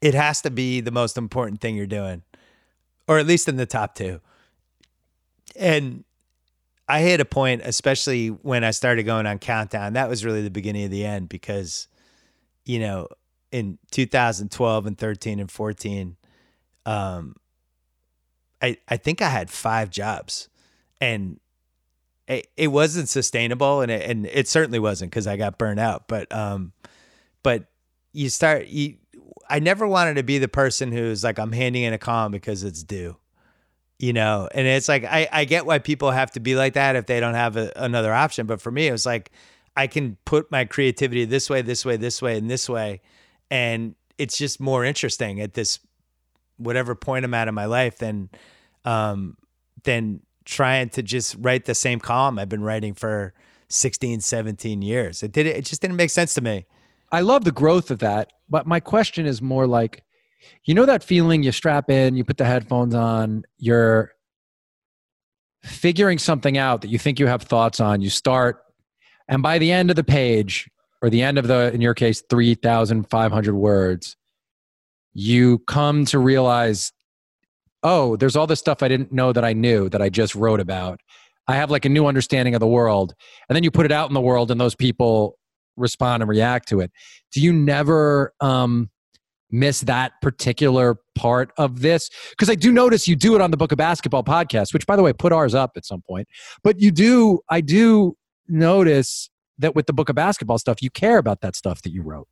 it has to be the most important thing you're doing, or at least in the top two. And I hit a point, especially when I started going on Countdown. That was really the beginning of the end because, you know, in 2012 and 13 and 14, um, I I think I had five jobs, and it, it wasn't sustainable, and it, and it certainly wasn't because I got burned out. But um, but you start you. I never wanted to be the person who's like I'm handing in a column because it's due you know and it's like i i get why people have to be like that if they don't have a, another option but for me it was like i can put my creativity this way this way this way and this way and it's just more interesting at this whatever point i'm at in my life than um than trying to just write the same column i've been writing for 16 17 years. It did it just didn't make sense to me. I love the growth of that, but my question is more like, you know, that feeling you strap in, you put the headphones on, you're figuring something out that you think you have thoughts on, you start, and by the end of the page, or the end of the, in your case, 3,500 words, you come to realize, oh, there's all this stuff I didn't know that I knew that I just wrote about. I have like a new understanding of the world. And then you put it out in the world, and those people respond and react to it. Do you never um, miss that particular part of this? Because I do notice you do it on the Book of Basketball podcast, which, by the way, put ours up at some point. But you do, I do notice that with the Book of Basketball stuff, you care about that stuff that you wrote.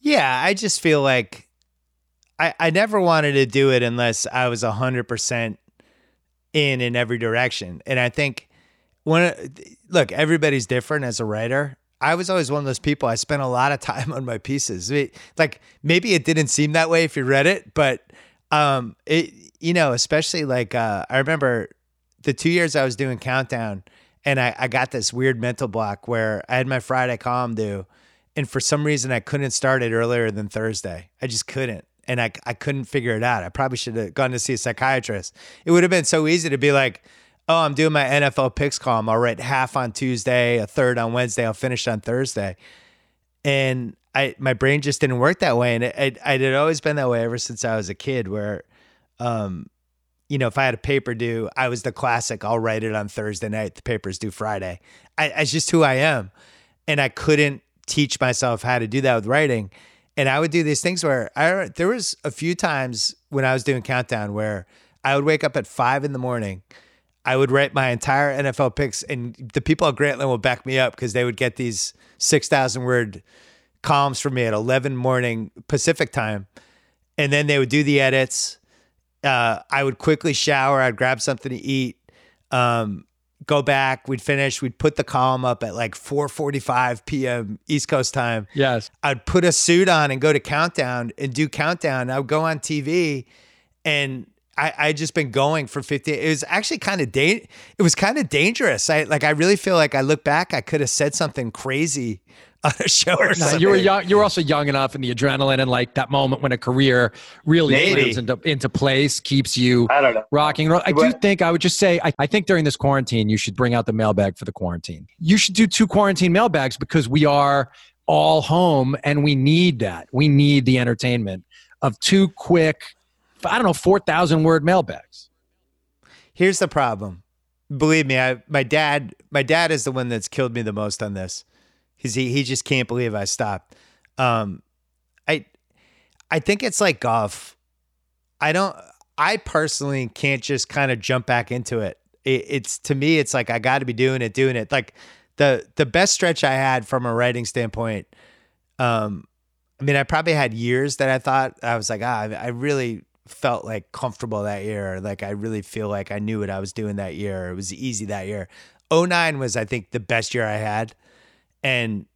Yeah, I just feel like I, I never wanted to do it unless I was 100% in in every direction. And I think when look, everybody's different as a writer. I was always one of those people. I spent a lot of time on my pieces. Like maybe it didn't seem that way if you read it, but um, it you know, especially like uh, I remember the two years I was doing Countdown, and I, I got this weird mental block where I had my Friday column due, and for some reason I couldn't start it earlier than Thursday. I just couldn't. And I, I couldn't figure it out. I probably should have gone to see a psychiatrist. It would have been so easy to be like, oh, I'm doing my NFL picks column. I'll write half on Tuesday, a third on Wednesday. I'll finish on Thursday. And I my brain just didn't work that way. And it, it, it had always been that way ever since I was a kid, where, um, you know, if I had a paper due, I was the classic. I'll write it on Thursday night. The paper's due Friday. I, just who I am, and I couldn't teach myself how to do that with writing. And I would do these things where I there was a few times when I was doing countdown where I would wake up at five in the morning. I would write my entire NFL picks, and the people at Grantland will back me up because they would get these six thousand word columns from me at eleven morning Pacific time, and then they would do the edits. Uh, I would quickly shower. I'd grab something to eat. Um, go back. We'd finish. We'd put the column up at like 4:45 p.m. East Coast time. Yes. I'd put a suit on and go to countdown and do countdown. I would go on TV and I I just been going for 50 it was actually kind of da- it was kind of dangerous. I like I really feel like I look back I could have said something crazy on a show or No, something. you were young. You were also young enough, and the adrenaline and like that moment when a career really Maybe. into, into place keeps you I don't know. rocking. I do think I would just say I, I think during this quarantine you should bring out the mailbag for the quarantine. You should do two quarantine mailbags because we are all home and we need that. We need the entertainment of two quick, I don't know, four thousand word mailbags. Here's the problem. Believe me, I my dad my dad is the one that's killed me the most on this. Cuz he he just can't believe I stopped. Um I I think it's like golf. I don't. I personally can't just kind of jump back into it. it it's to me, it's like I got to be doing it, doing it. Like the the best stretch I had from a writing standpoint. Um, I mean, I probably had years that I thought I was like, ah, I really felt like comfortable that year. Like I really feel like I knew what I was doing that year. It was easy that year. 09 was, I think, the best year I had. And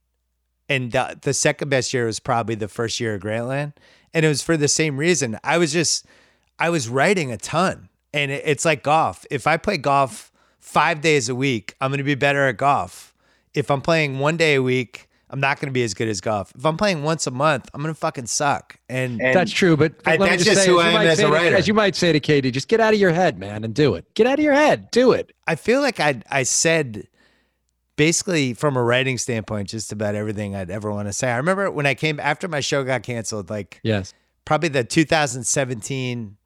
and the, the second best year was probably the first year of Grantland. And it was for the same reason. I was just I was writing a ton. And it, it's like golf. If I play golf five days a week, I'm gonna be better at golf. If I'm playing one day a week, I'm not going to be as good as golf. If I'm playing once a month, I'm going to fucking suck. And, and that's true. But, but I, let me just, just say, who I am as a writer. To, as you might say to Katie, just get out of your head, man, and do it. Get out of your head. Do it. I feel like I I said basically from a writing standpoint just about everything I'd ever want to say. I remember when I came after my show got canceled, like yes, probably the 2017.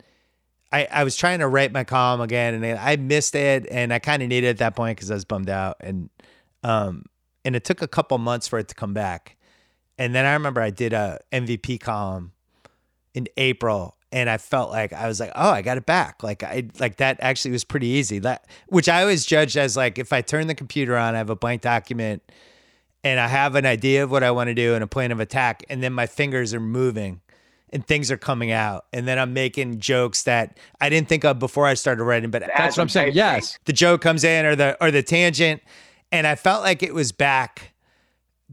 I, I was trying to write my column again and I missed it and I kind of needed it at that point because I was bummed out and um and it took a couple months for it to come back and then I remember I did a MVP column in April and I felt like I was like, oh, I got it back. Like I like that actually was pretty easy. That which I always judged as like if I turn the computer on, I have a blank document and I have an idea of what I want to do and a plan of attack, and then my fingers are moving and things are coming out. And then I'm making jokes that I didn't think of before I started writing, but that's what I'm saying. Yes. The joke comes in or the or the tangent. And I felt like it was back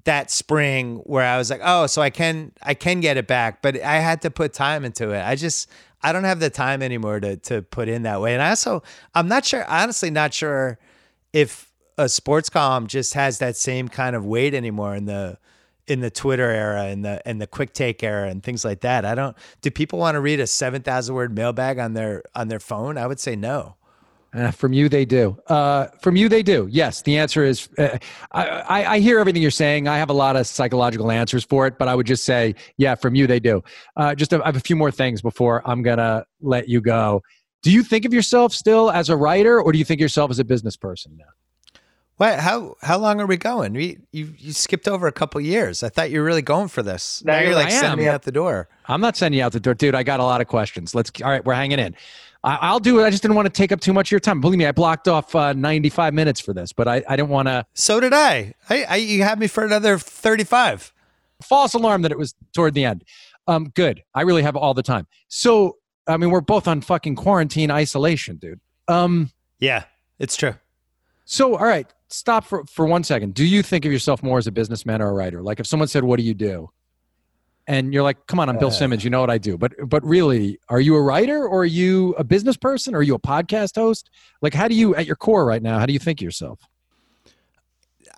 that spring where I was like, oh, so I can I can get it back, but I had to put time into it. I just I don't have the time anymore to to put in that way. And I also I'm not sure honestly not sure if a sports column just has that same kind of weight anymore in the in the Twitter era and the and the quick take era and things like that. I don't do people want to read a 7,000 word mailbag on their on their phone? I would say no. Uh, from you, they do. Uh, from you, they do. Yes, the answer is. Uh, I, I, hear everything you're saying. I have a lot of psychological answers for it, but I would just say, yeah, from you, they do. Uh, just a, I have a few more things before I'm gonna let you go. Do you think of yourself still as a writer, or do you think yourself as a business person now? What? How how long are we going? We you you skipped over a couple years. I thought you were really going for this. Now you're like sending me out the door. I'm not sending you out the door, dude. I got a lot of questions. Let's. All right, we're hanging in. I, will do it. I just didn't want to take up too much of your time. Believe me, I blocked off uh, 95 minutes for this, but I, I didn't want to. So did I. I, I. You had me for another 35. False alarm that it was toward the end. Um, good. I really have all the time. So, I mean, we're both on fucking quarantine isolation, dude. Um, yeah, it's true. So, all right, stop for, for one second. Do you think of yourself more as a businessman or a writer? Like, if someone said, "What do you do?" And you're like, "Come on, I'm Bill Simmons. You know what I do." But but really, are you a writer or are you a business person? Or are you a podcast host? Like, how do you, at your core right now, how do you think yourself?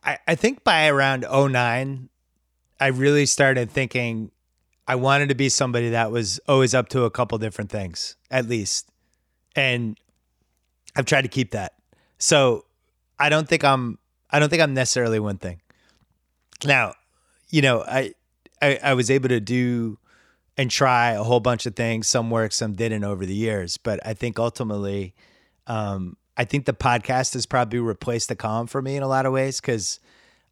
I, I think by around 09, I really started thinking I wanted to be somebody that was always up to a couple different things, at least. And I've tried to keep that. So I don't think I'm I don't think I'm necessarily one thing. Now, you know, I I, I was able to do and try a whole bunch of things. Some work, some didn't over the years. But I think ultimately, um, I think the podcast has probably replaced the column for me in a lot of ways because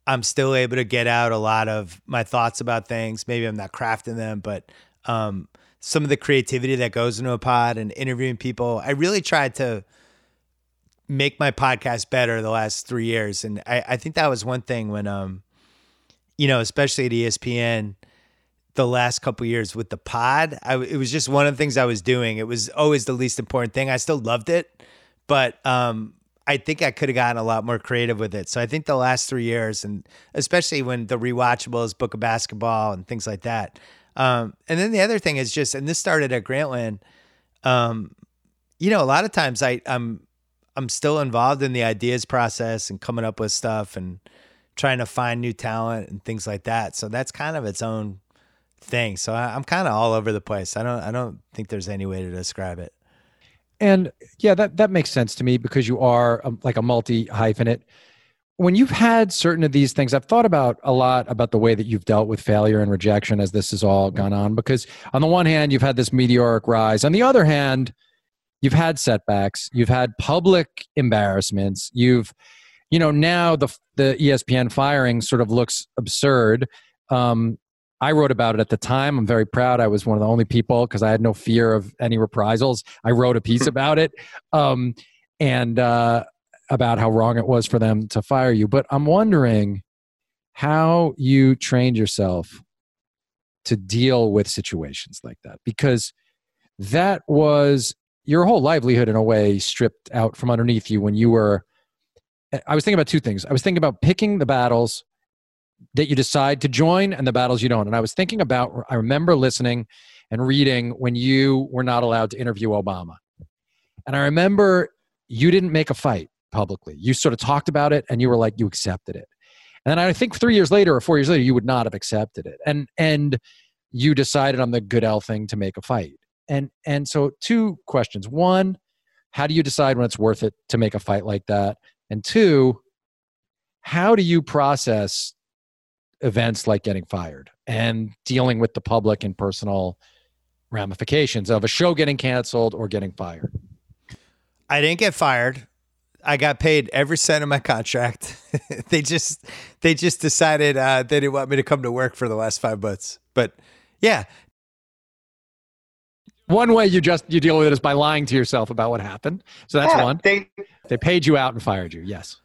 I'm still able to get out a lot of my thoughts about things. Maybe I'm not crafting them, but um, some of the creativity that goes into a pod and interviewing people. I really tried to make my podcast better the last three years, and I, I think that was one thing when um, you know, especially at ESPN the last couple years with the pod. I, it was just one of the things I was doing. It was always the least important thing. I still loved it, but um, I think I could have gotten a lot more creative with it. So I think the last three years, and especially when the rewatchables, Book of Basketball, and things like that. Um, and then the other thing is just, and this started at Grantland. Um, you know, a lot of times I, I'm I'm still involved in the ideas process and coming up with stuff and trying to find new talent and things like that. So that's kind of its own thing. So I, am kind of all over the place. I don't I don't think there's any way to describe it. And yeah, that that makes sense to me because you are a, like a multi hyphenate. When you've had certain of these things, I've thought about a lot about the way that you've dealt with failure and rejection as this has all gone on. Because on the one hand, you've had this meteoric rise. On the other hand, you've had setbacks. You've had public embarrassments. You've you know now the the ESPN firing sort of looks absurd. Um, I wrote about it at the time. I'm very proud. I was one of the only people because I had no fear of any reprisals. I wrote a piece about it, um, and uh, about how wrong it was for them to fire you. But I'm wondering how you trained yourself to deal with situations like that because that was your whole livelihood in a way stripped out from underneath you when you were i was thinking about two things. I was thinking about picking the battles that you decide to join and the battles you don't. And i was thinking about i remember listening and reading when you were not allowed to interview obama. And i remember you didn't make a fight publicly. You sort of talked about it and you were like you accepted it. And i think three years later or four years later you would not have accepted it. And and you decided on the goodell thing to make a fight. And and so two questions. One how do you decide when it's worth it to make a fight like that and two how do you process events like getting fired and dealing with the public and personal ramifications of a show getting canceled or getting fired? I didn't get fired. I got paid every cent of my contract. They just they just decided uh, they didn't want me to come to work for the last five months. But yeah. One way you just you deal with it is by lying to yourself about what happened. So that's yeah, one. They they paid you out and fired you. Yes.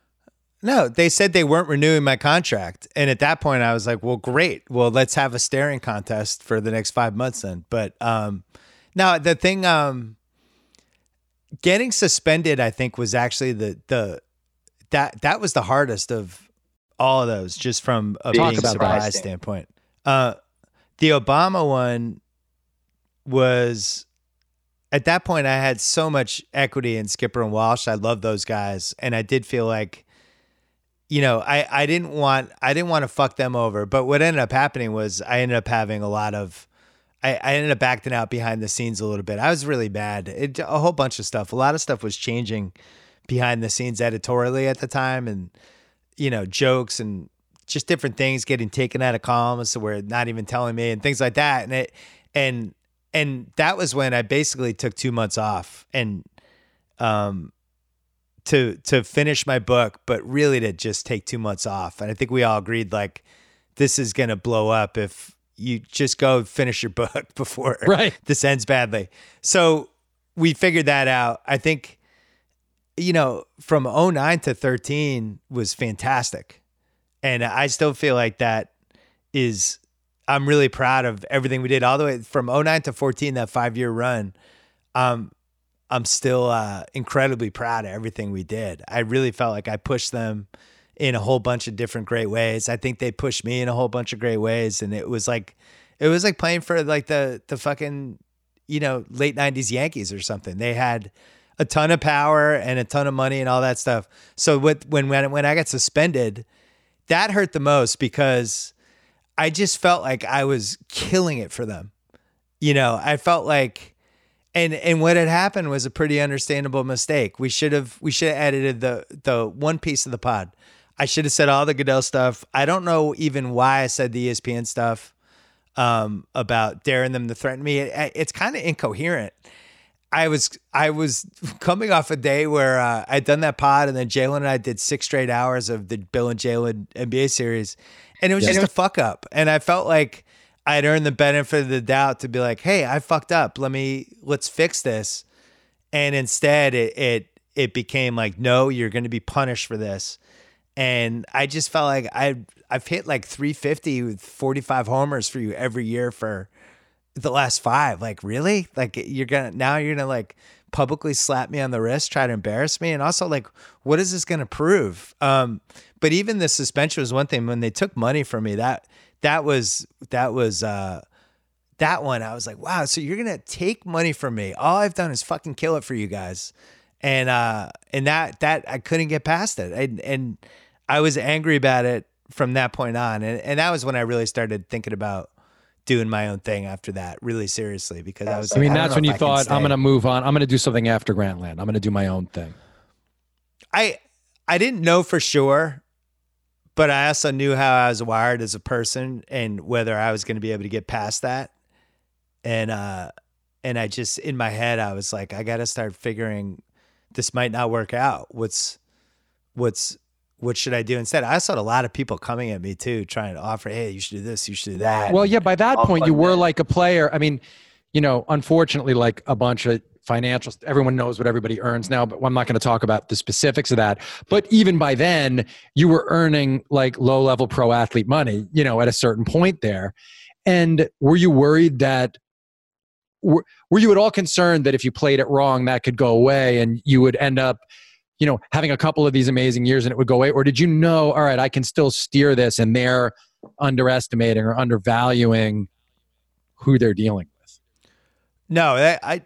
No, they said they weren't renewing my contract. And at that point I was like, well, great. Well, let's have a staring contest for the next five months then. But um now the thing um getting suspended, I think, was actually the the that that was the hardest of all of those, just from a being surprise standpoint. Uh the Obama one was at that point I had so much equity in Skipper and Walsh. I love those guys. And I did feel like, you know, I, I didn't want I didn't want to fuck them over. But what ended up happening was I ended up having a lot of I, I ended up acting out behind the scenes a little bit. I was really bad. It, a whole bunch of stuff. A lot of stuff was changing behind the scenes editorially at the time and you know, jokes and just different things getting taken out of columns where not even telling me and things like that. And it and and that was when I basically took two months off and um to to finish my book, but really to just take two months off. And I think we all agreed like this is gonna blow up if you just go finish your book before right. this ends badly. So we figured that out. I think, you know, from 09 to 13 was fantastic. And I still feel like that is I'm really proud of everything we did all the way from 09 to 14, that five year run. Um, I'm still uh, incredibly proud of everything we did. I really felt like I pushed them in a whole bunch of different great ways. I think they pushed me in a whole bunch of great ways, and it was like, it was like playing for like the the fucking you know late '90s Yankees or something. They had a ton of power and a ton of money and all that stuff. So with when when when I got suspended, that hurt the most because I just felt like I was killing it for them. You know, I felt like and and what had happened was a pretty understandable mistake. We should have we should have edited the the one piece of the pod. I should have said all the Goodell stuff. I don't know even why I said the ESPN stuff um, about daring them to threaten me. It, it's kind of incoherent. I was I was coming off a day where uh, I'd done that pod, and then Jalen and I did six straight hours of the Bill and Jalen NBA series, and it was just a fuck up. And I felt like I'd earned the benefit of the doubt to be like, hey, I fucked up. Let me let's fix this. And instead it it it became like, no, you're gonna be punished for this. And I just felt like I I've hit like 350 with 45 homers for you every year for the last five. Like, really? Like you're gonna now you're gonna like publicly slap me on the wrist, try to embarrass me, and also like, what is this going to prove? Um, but even the suspension was one thing. When they took money from me, that that was that was uh, that one. I was like, wow. So you're gonna take money from me? All I've done is fucking kill it for you guys, and uh, and that that I couldn't get past it, and and I was angry about it from that point on, and and that was when I really started thinking about doing my own thing after that really seriously because I was. I mean, I that's when you thought I'm going to move on. I'm going to do something after Grantland. I'm going to do my own thing. I I didn't know for sure, but I also knew how I was wired as a person and whether I was going to be able to get past that. And uh, and I just in my head I was like, I got to start figuring this might not work out. What's what's what should I do instead? I saw a lot of people coming at me too, trying to offer, hey, you should do this, you should do that. Well, yeah, by that point, you were like a player. I mean, you know, unfortunately, like a bunch of financial, everyone knows what everybody earns now, but I'm not going to talk about the specifics of that. But even by then, you were earning like low level pro athlete money, you know, at a certain point there. And were you worried that were, were you at all concerned that if you played it wrong, that could go away and you would end up, you know, having a couple of these amazing years and it would go away? Or did you know, all right, I can still steer this and they're underestimating or undervaluing who they're dealing with? No, I,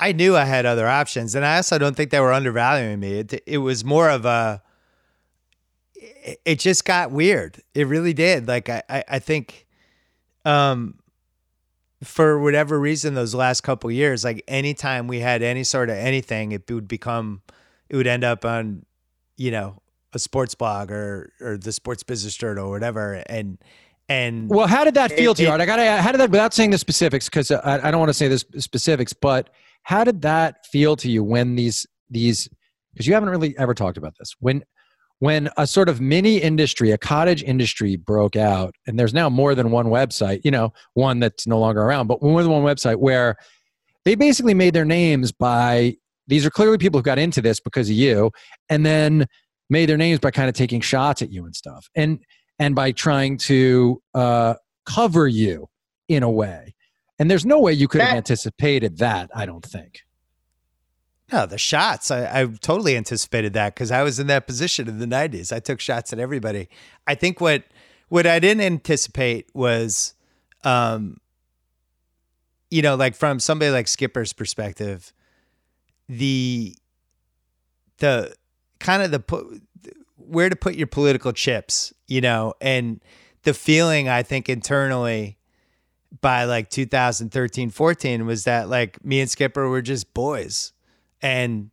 I knew I had other options, and I also don't think they were undervaluing me. It, it was more of a. It just got weird. It really did. Like I, I, I think, um, for whatever reason those last couple years like anytime we had any sort of anything it would become it would end up on you know a sports blog or or the sports business journal or whatever and and well how did that feel it, to you Art? i gotta how did that without saying the specifics because I, I don't want to say the specifics but how did that feel to you when these these because you haven't really ever talked about this when when a sort of mini industry, a cottage industry broke out, and there's now more than one website, you know, one that's no longer around, but more than one website where they basically made their names by these are clearly people who got into this because of you, and then made their names by kind of taking shots at you and stuff, and and by trying to uh, cover you in a way. And there's no way you could have anticipated that, I don't think. No, the shots. I, I totally anticipated that because I was in that position in the '90s. I took shots at everybody. I think what what I didn't anticipate was, um, you know, like from somebody like Skipper's perspective, the the kind of the put where to put your political chips, you know, and the feeling I think internally by like 2013 14 was that like me and Skipper were just boys. And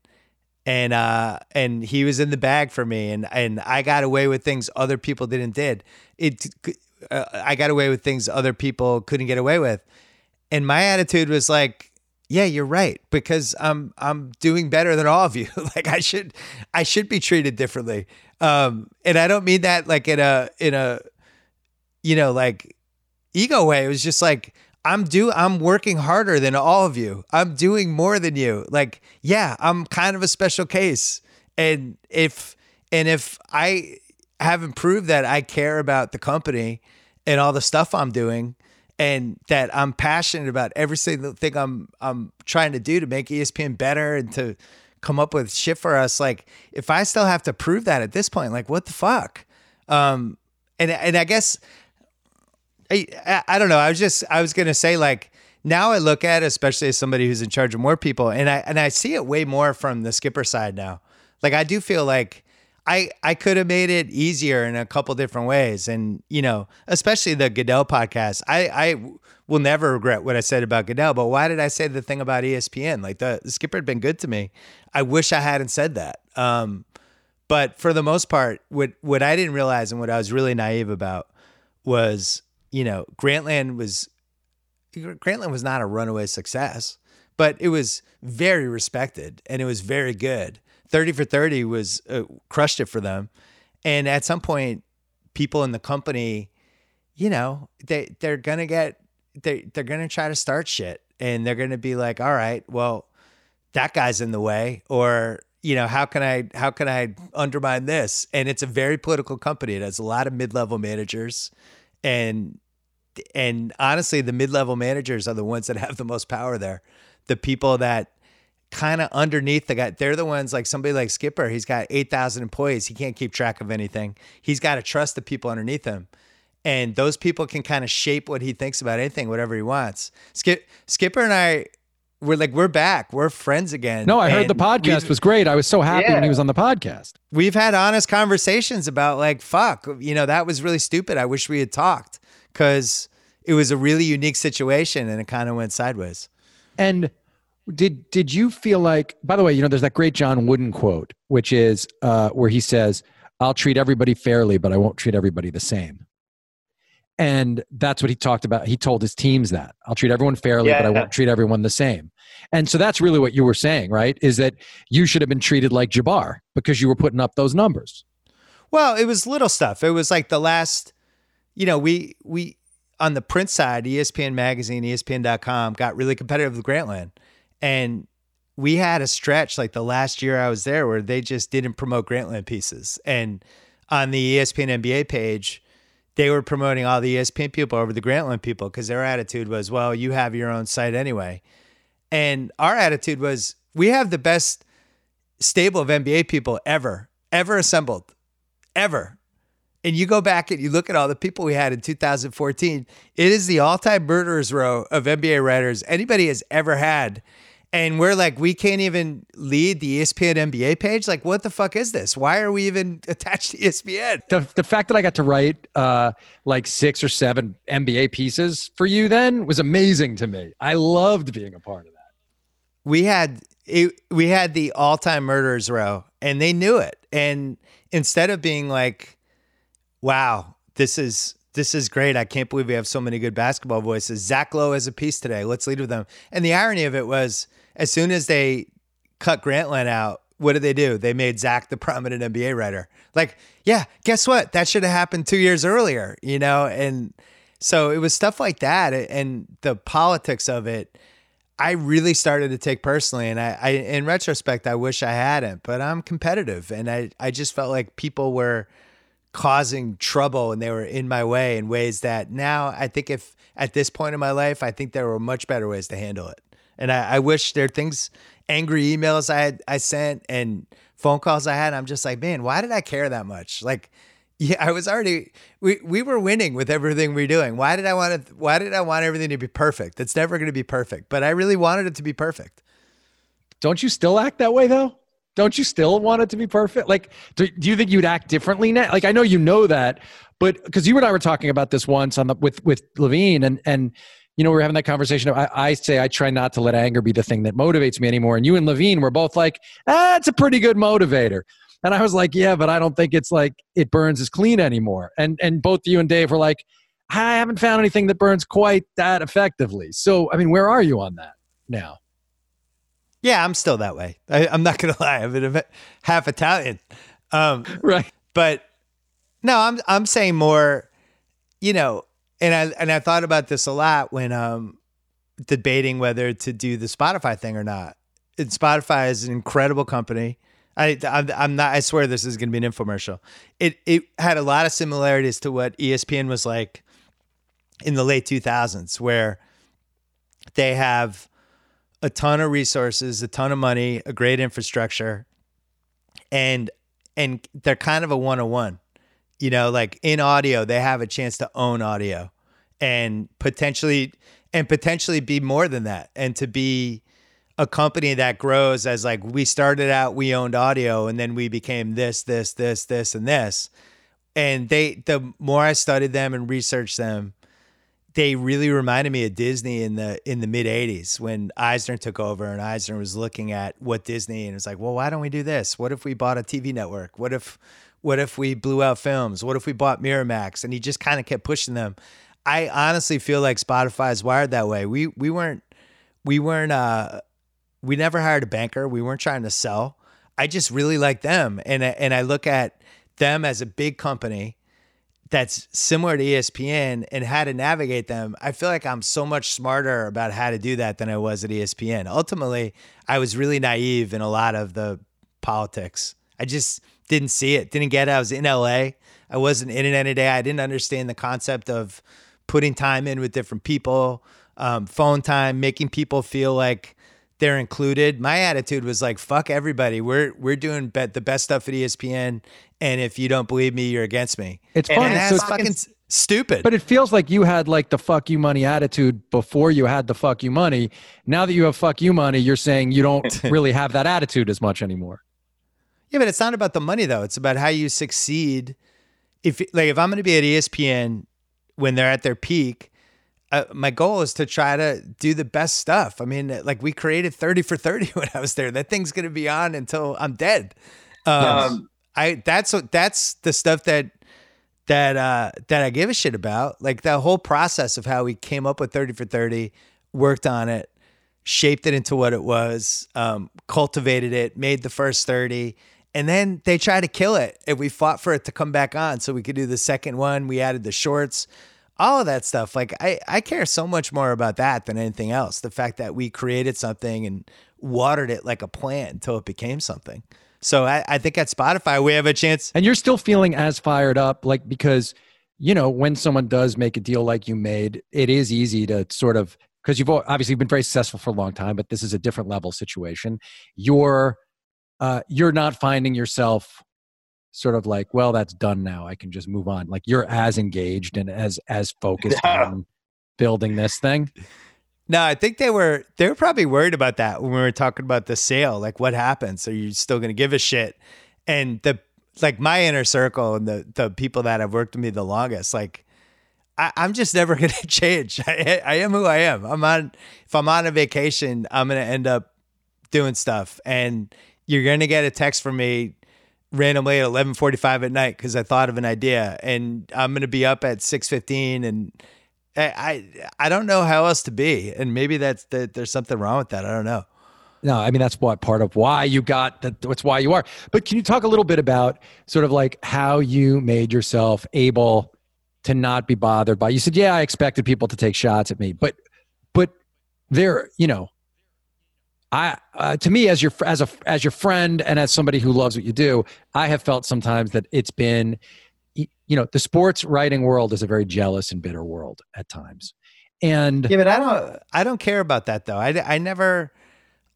and uh and he was in the bag for me and and I got away with things other people didn't did. It uh, I got away with things other people couldn't get away with. And my attitude was like yeah you're right because I'm I'm doing better than all of you. Like I should I should be treated differently. Um and I don't mean that like in a in a you know like ego way it was just like I'm do I'm working harder than all of you. I'm doing more than you. Like, yeah, I'm kind of a special case. And if and if I haven't proved that I care about the company and all the stuff I'm doing and that I'm passionate about every single thing I'm I'm trying to do to make ESPN better and to come up with shit for us like if I still have to prove that at this point like what the fuck um and and I guess I, I don't know. I was just I was gonna say like now I look at it, especially as somebody who's in charge of more people, and I and I see it way more from the skipper side now. Like I do feel like I I could have made it easier in a couple different ways, and you know, especially the Goodell podcast. I I will never regret what I said about Goodell, but why did I say the thing about ESPN? Like the, the skipper had been good to me. I wish I hadn't said that. Um, but for the most part, what what I didn't realize and what I was really naive about was you know, Grantland was Grantland was not a runaway success, but it was very respected and it was very good. 30 for 30 was uh, crushed it for them. And at some point people in the company, you know, they they're going to get they they're going to try to start shit and they're going to be like, "All right, well, that guy's in the way or you know how can i how can i undermine this and it's a very political company it has a lot of mid-level managers and and honestly, the mid-level managers are the ones that have the most power there. The people that kind of underneath the guy, they're the ones like somebody like Skipper. He's got eight thousand employees. He can't keep track of anything. He's got to trust the people underneath him, and those people can kind of shape what he thinks about anything, whatever he wants. Skip, Skipper and I we're like we're back we're friends again no i heard the podcast was great i was so happy yeah. when he was on the podcast we've had honest conversations about like fuck you know that was really stupid i wish we had talked because it was a really unique situation and it kind of went sideways. And did did you feel like by the way, you know, there's that great John Wooden quote, which is uh, where he says, I'll treat everybody fairly, but I won't treat everybody the same. And that's what he talked about. He told his teams that I'll treat everyone fairly, yeah, but I won't treat everyone the same. And so that's really what you were saying, right? Is that you should have been treated like Jabbar because you were putting up those numbers. Well, it was little stuff. It was like the last, you know, we we on the print side, ESPN magazine, ESPN.com got really competitive with Grantland. And we had a stretch like the last year I was there where they just didn't promote Grantland pieces. And on the ESPN NBA page, they were promoting all the ESPN people over the Grantland people because their attitude was, well, you have your own site anyway. And our attitude was, we have the best stable of NBA people ever, ever assembled, ever. And you go back and you look at all the people we had in 2014, it is the all time murderers row of NBA writers anybody has ever had and we're like, we can't even lead the ESPN NBA page. Like, what the fuck is this? Why are we even attached to ESPN? The, the fact that I got to write uh, like six or seven NBA pieces for you then was amazing to me. I loved being a part of that. We had it, we had the all time murderers row, and they knew it. And instead of being like, "Wow, this is this is great. I can't believe we have so many good basketball voices. Zach Lowe has a piece today. Let's lead with them. And the irony of it was, as soon as they cut Grantland out, what did they do? They made Zach the prominent NBA writer. Like, yeah, guess what? That should have happened two years earlier, you know? And so it was stuff like that. And the politics of it, I really started to take personally. And I, I in retrospect, I wish I hadn't, but I'm competitive. And I, I just felt like people were, causing trouble and they were in my way in ways that now I think if at this point in my life, I think there were much better ways to handle it. And I, I wish there are things, angry emails I had, I sent and phone calls I had. I'm just like, man, why did I care that much? Like, yeah, I was already we we were winning with everything we are doing. Why did I want to? Why did I want everything to be perfect? It's never going to be perfect, but I really wanted it to be perfect. Don't you still act that way though? Don't you still want it to be perfect? Like, do, do you think you'd act differently now? Like, I know you know that, but because you and I were talking about this once on the with with Levine, and and you know we are having that conversation. I, I say I try not to let anger be the thing that motivates me anymore, and you and Levine were both like, that's ah, a pretty good motivator. And I was like, yeah, but I don't think it's like it burns as clean anymore. And and both you and Dave were like, I haven't found anything that burns quite that effectively. So I mean, where are you on that now? Yeah, I'm still that way. I, am not gonna lie. I'm half Italian, um, right? But no, I'm I'm saying more. You know, and I and I thought about this a lot when um, debating whether to do the Spotify thing or not. And Spotify is an incredible company. I I'm, I'm not. I swear this is going to be an infomercial. It it had a lot of similarities to what ESPN was like in the late 2000s, where they have a ton of resources, a ton of money, a great infrastructure, and and they're kind of a one on one. You know, like in audio, they have a chance to own audio and potentially and potentially be more than that and to be a company that grows as like we started out we owned audio and then we became this this this this and this and they the more i studied them and researched them they really reminded me of Disney in the in the mid '80s when Eisner took over and Eisner was looking at what Disney and was like, well, why don't we do this? What if we bought a TV network? What if what if we blew out films? What if we bought Miramax? And he just kind of kept pushing them. I honestly feel like Spotify is wired that way. We we weren't we weren't uh we never hired a banker. We weren't trying to sell. I just really like them and and I look at them as a big company that's similar to ESPN and how to navigate them, I feel like I'm so much smarter about how to do that than I was at ESPN. Ultimately, I was really naive in a lot of the politics. I just didn't see it, didn't get it. I was in LA. I wasn't in it any day. I didn't understand the concept of putting time in with different people, um, phone time, making people feel like they're included. My attitude was like, "Fuck everybody. We're we're doing the best stuff at ESPN, and if you don't believe me, you're against me." It's funny. so it's fucking stupid. But it feels like you had like the "fuck you money" attitude before you had the "fuck you money." Now that you have "fuck you money," you're saying you don't really have that attitude as much anymore. Yeah, but it's not about the money though. It's about how you succeed. If like if I'm going to be at ESPN when they're at their peak uh, my goal is to try to do the best stuff. I mean, like we created 30 for 30 when I was there. That thing's going to be on until I'm dead. Um, yes. I that's that's the stuff that that uh that I give a shit about. Like the whole process of how we came up with 30 for 30, worked on it, shaped it into what it was, um, cultivated it, made the first 30 And then they tried to kill it, and we fought for it to come back on so we could do the second one. We added the shorts, all of that stuff. Like I, I care so much more about that than anything else. The fact that we created something and watered it like a plant until it became something. So I, I think at Spotify we have a chance. And you're still feeling as fired up, like because you know when someone does make a deal like you made, it is easy to sort of because you've obviously been very successful for a long time, but this is a different level situation. You're uh, you're not finding yourself sort of like, well, that's done now. I can just move on. Like you're as engaged and as as focused on building this thing. No, I think they were they were probably worried about that when we were talking about the sale. Like, what happens? Are you still going to give a shit? And the like my inner circle and the the people that have worked with me the longest, like I, am just never going to change. I, I am who I am. I'm on if I'm on a vacation, I'm going to end up doing stuff, and you're going to get a text from me randomly at 11:45 at night because I thought of an idea, and I'm going to be up at 6:15 and I, I don't know how else to be, and maybe that's that. There's something wrong with that. I don't know. No, I mean that's what part of why you got that. That's why you are. But can you talk a little bit about sort of like how you made yourself able to not be bothered by? You said, "Yeah, I expected people to take shots at me," but but there, you know, I uh, to me as your as a as your friend and as somebody who loves what you do, I have felt sometimes that it's been you know the sports writing world is a very jealous and bitter world at times. And yeah but i don't i don't care about that though. I, I never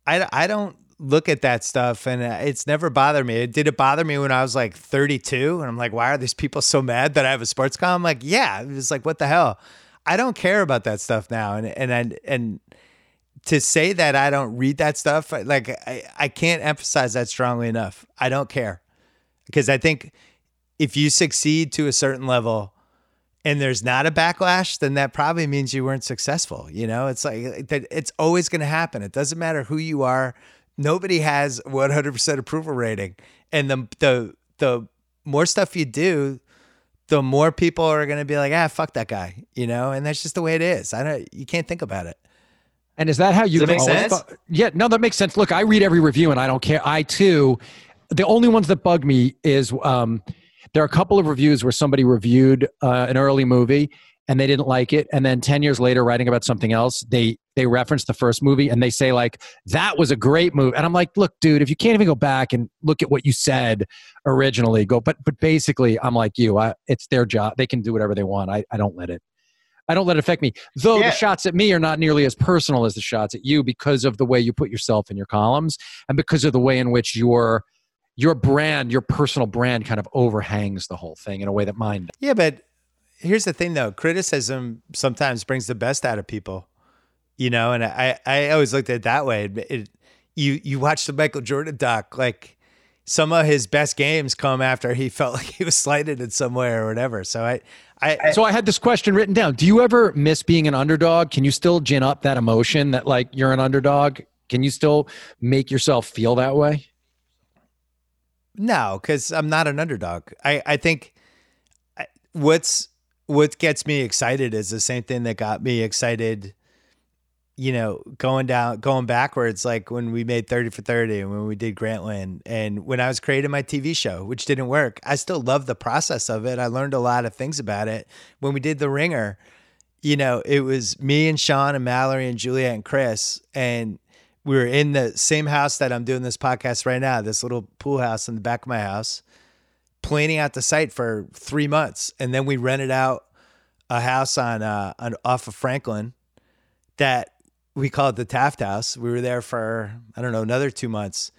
I, I don't look at that stuff and it's never bothered me. Did it bother me when i was like 32 and i'm like why are these people so mad that i have a sports com? I'm like yeah it was like what the hell? I don't care about that stuff now. And and, and to say that i don't read that stuff like I, I can't emphasize that strongly enough i don't care because i think if you succeed to a certain level and there's not a backlash, then that probably means you weren't successful. You know, it's like that it's always going to happen. It doesn't matter who you are. Nobody has 100% approval rating. And the the the more stuff you do, the more people are going to be like, "Ah, fuck that guy." You know, and that's just the way it is. I don't you can't think about it. And is that how you Does that make sense? Thought, yeah, no, that makes sense. Look, I read every review and I don't care. I too the only ones that bug me is um there are a couple of reviews where somebody reviewed uh, an early movie and they didn't like it and then 10 years later writing about something else they they reference the first movie and they say like that was a great movie and i'm like look dude if you can't even go back and look at what you said originally go but but basically i'm like you I, it's their job they can do whatever they want i, I don't let it i don't let it affect me though yeah. the shots at me are not nearly as personal as the shots at you because of the way you put yourself in your columns and because of the way in which you're your brand, your personal brand kind of overhangs the whole thing in a way that mine. Does. Yeah, but here's the thing though, criticism sometimes brings the best out of people. You know, and I I always looked at it that way. It, it, you you watch the Michael Jordan doc, like some of his best games come after he felt like he was slighted in some way or whatever. So I, I, so I had this question written down. Do you ever miss being an underdog? Can you still gin up that emotion that like you're an underdog? Can you still make yourself feel that way? No, because I'm not an underdog. I, I think what's what gets me excited is the same thing that got me excited. You know, going down, going backwards, like when we made 30 for 30 and when we did Grantland and when I was creating my TV show, which didn't work. I still love the process of it. I learned a lot of things about it. When we did The Ringer, you know, it was me and Sean and Mallory and Juliet and Chris. And we were in the same house that I'm doing this podcast right now, this little pool house in the back of my house, planning out the site for three months, and then we rented out a house on uh, on off of Franklin that we call it the Taft House. We were there for I don't know another two months,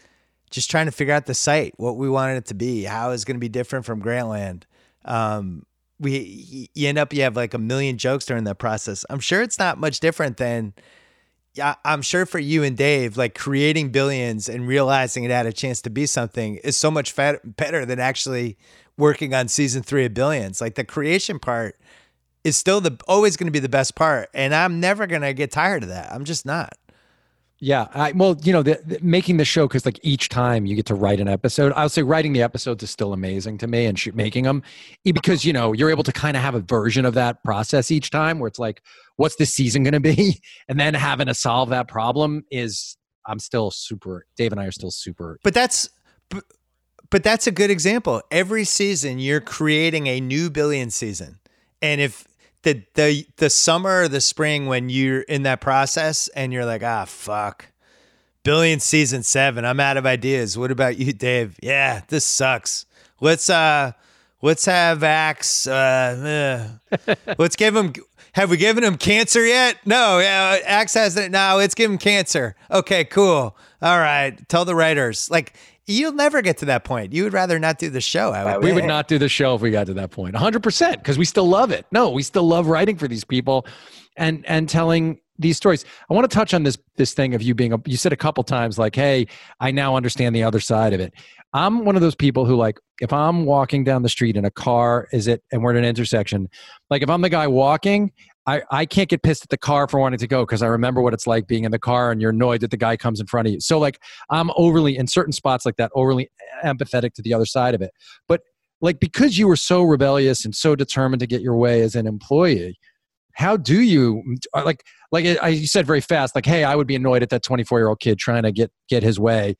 just trying to figure out the site, what we wanted it to be, how it's going to be different from Grantland. Um, we you end up you have like a million jokes during that process. I'm sure it's not much different than yeah, I'm sure for you and Dave, like creating billions and realizing it had a chance to be something is so much better than actually working on season three of Billions. Like the creation part is still the always going to be the best part, and I'm never going to get tired of that. I'm just not. Yeah, I, well, you know, the, the, making the show because like each time you get to write an episode, I'll say writing the episodes is still amazing to me, and shoot, making them because you know you're able to kind of have a version of that process each time where it's like, what's this season going to be, and then having to solve that problem is I'm still super. Dave and I are still super. But that's but that's a good example. Every season, you're creating a new billion season, and if the the the summer or the spring when you're in that process and you're like, ah, fuck, billion season seven, I'm out of ideas. What about you, Dave? Yeah, this sucks. Let's uh, let's have Axe. Uh, let's give him. Have we given him cancer yet? No, yeah, Axe hasn't. No, let's give him cancer. Okay, cool. All right, tell the writers like You'll never get to that point. You would rather not do the show. I would we would not do the show if we got to that point. 100% because we still love it. No, we still love writing for these people and and telling these stories. I want to touch on this this thing of you being a you said a couple times like, "Hey, I now understand the other side of it." I'm one of those people who like if I'm walking down the street in a car is it and we're at an intersection, like if I'm the guy walking, I, I can't get pissed at the car for wanting to go because I remember what it's like being in the car and you're annoyed that the guy comes in front of you. So like I'm overly in certain spots like that, overly empathetic to the other side of it. But like because you were so rebellious and so determined to get your way as an employee, how do you uh, like like I, you said very fast like hey I would be annoyed at that 24 year old kid trying to get get his way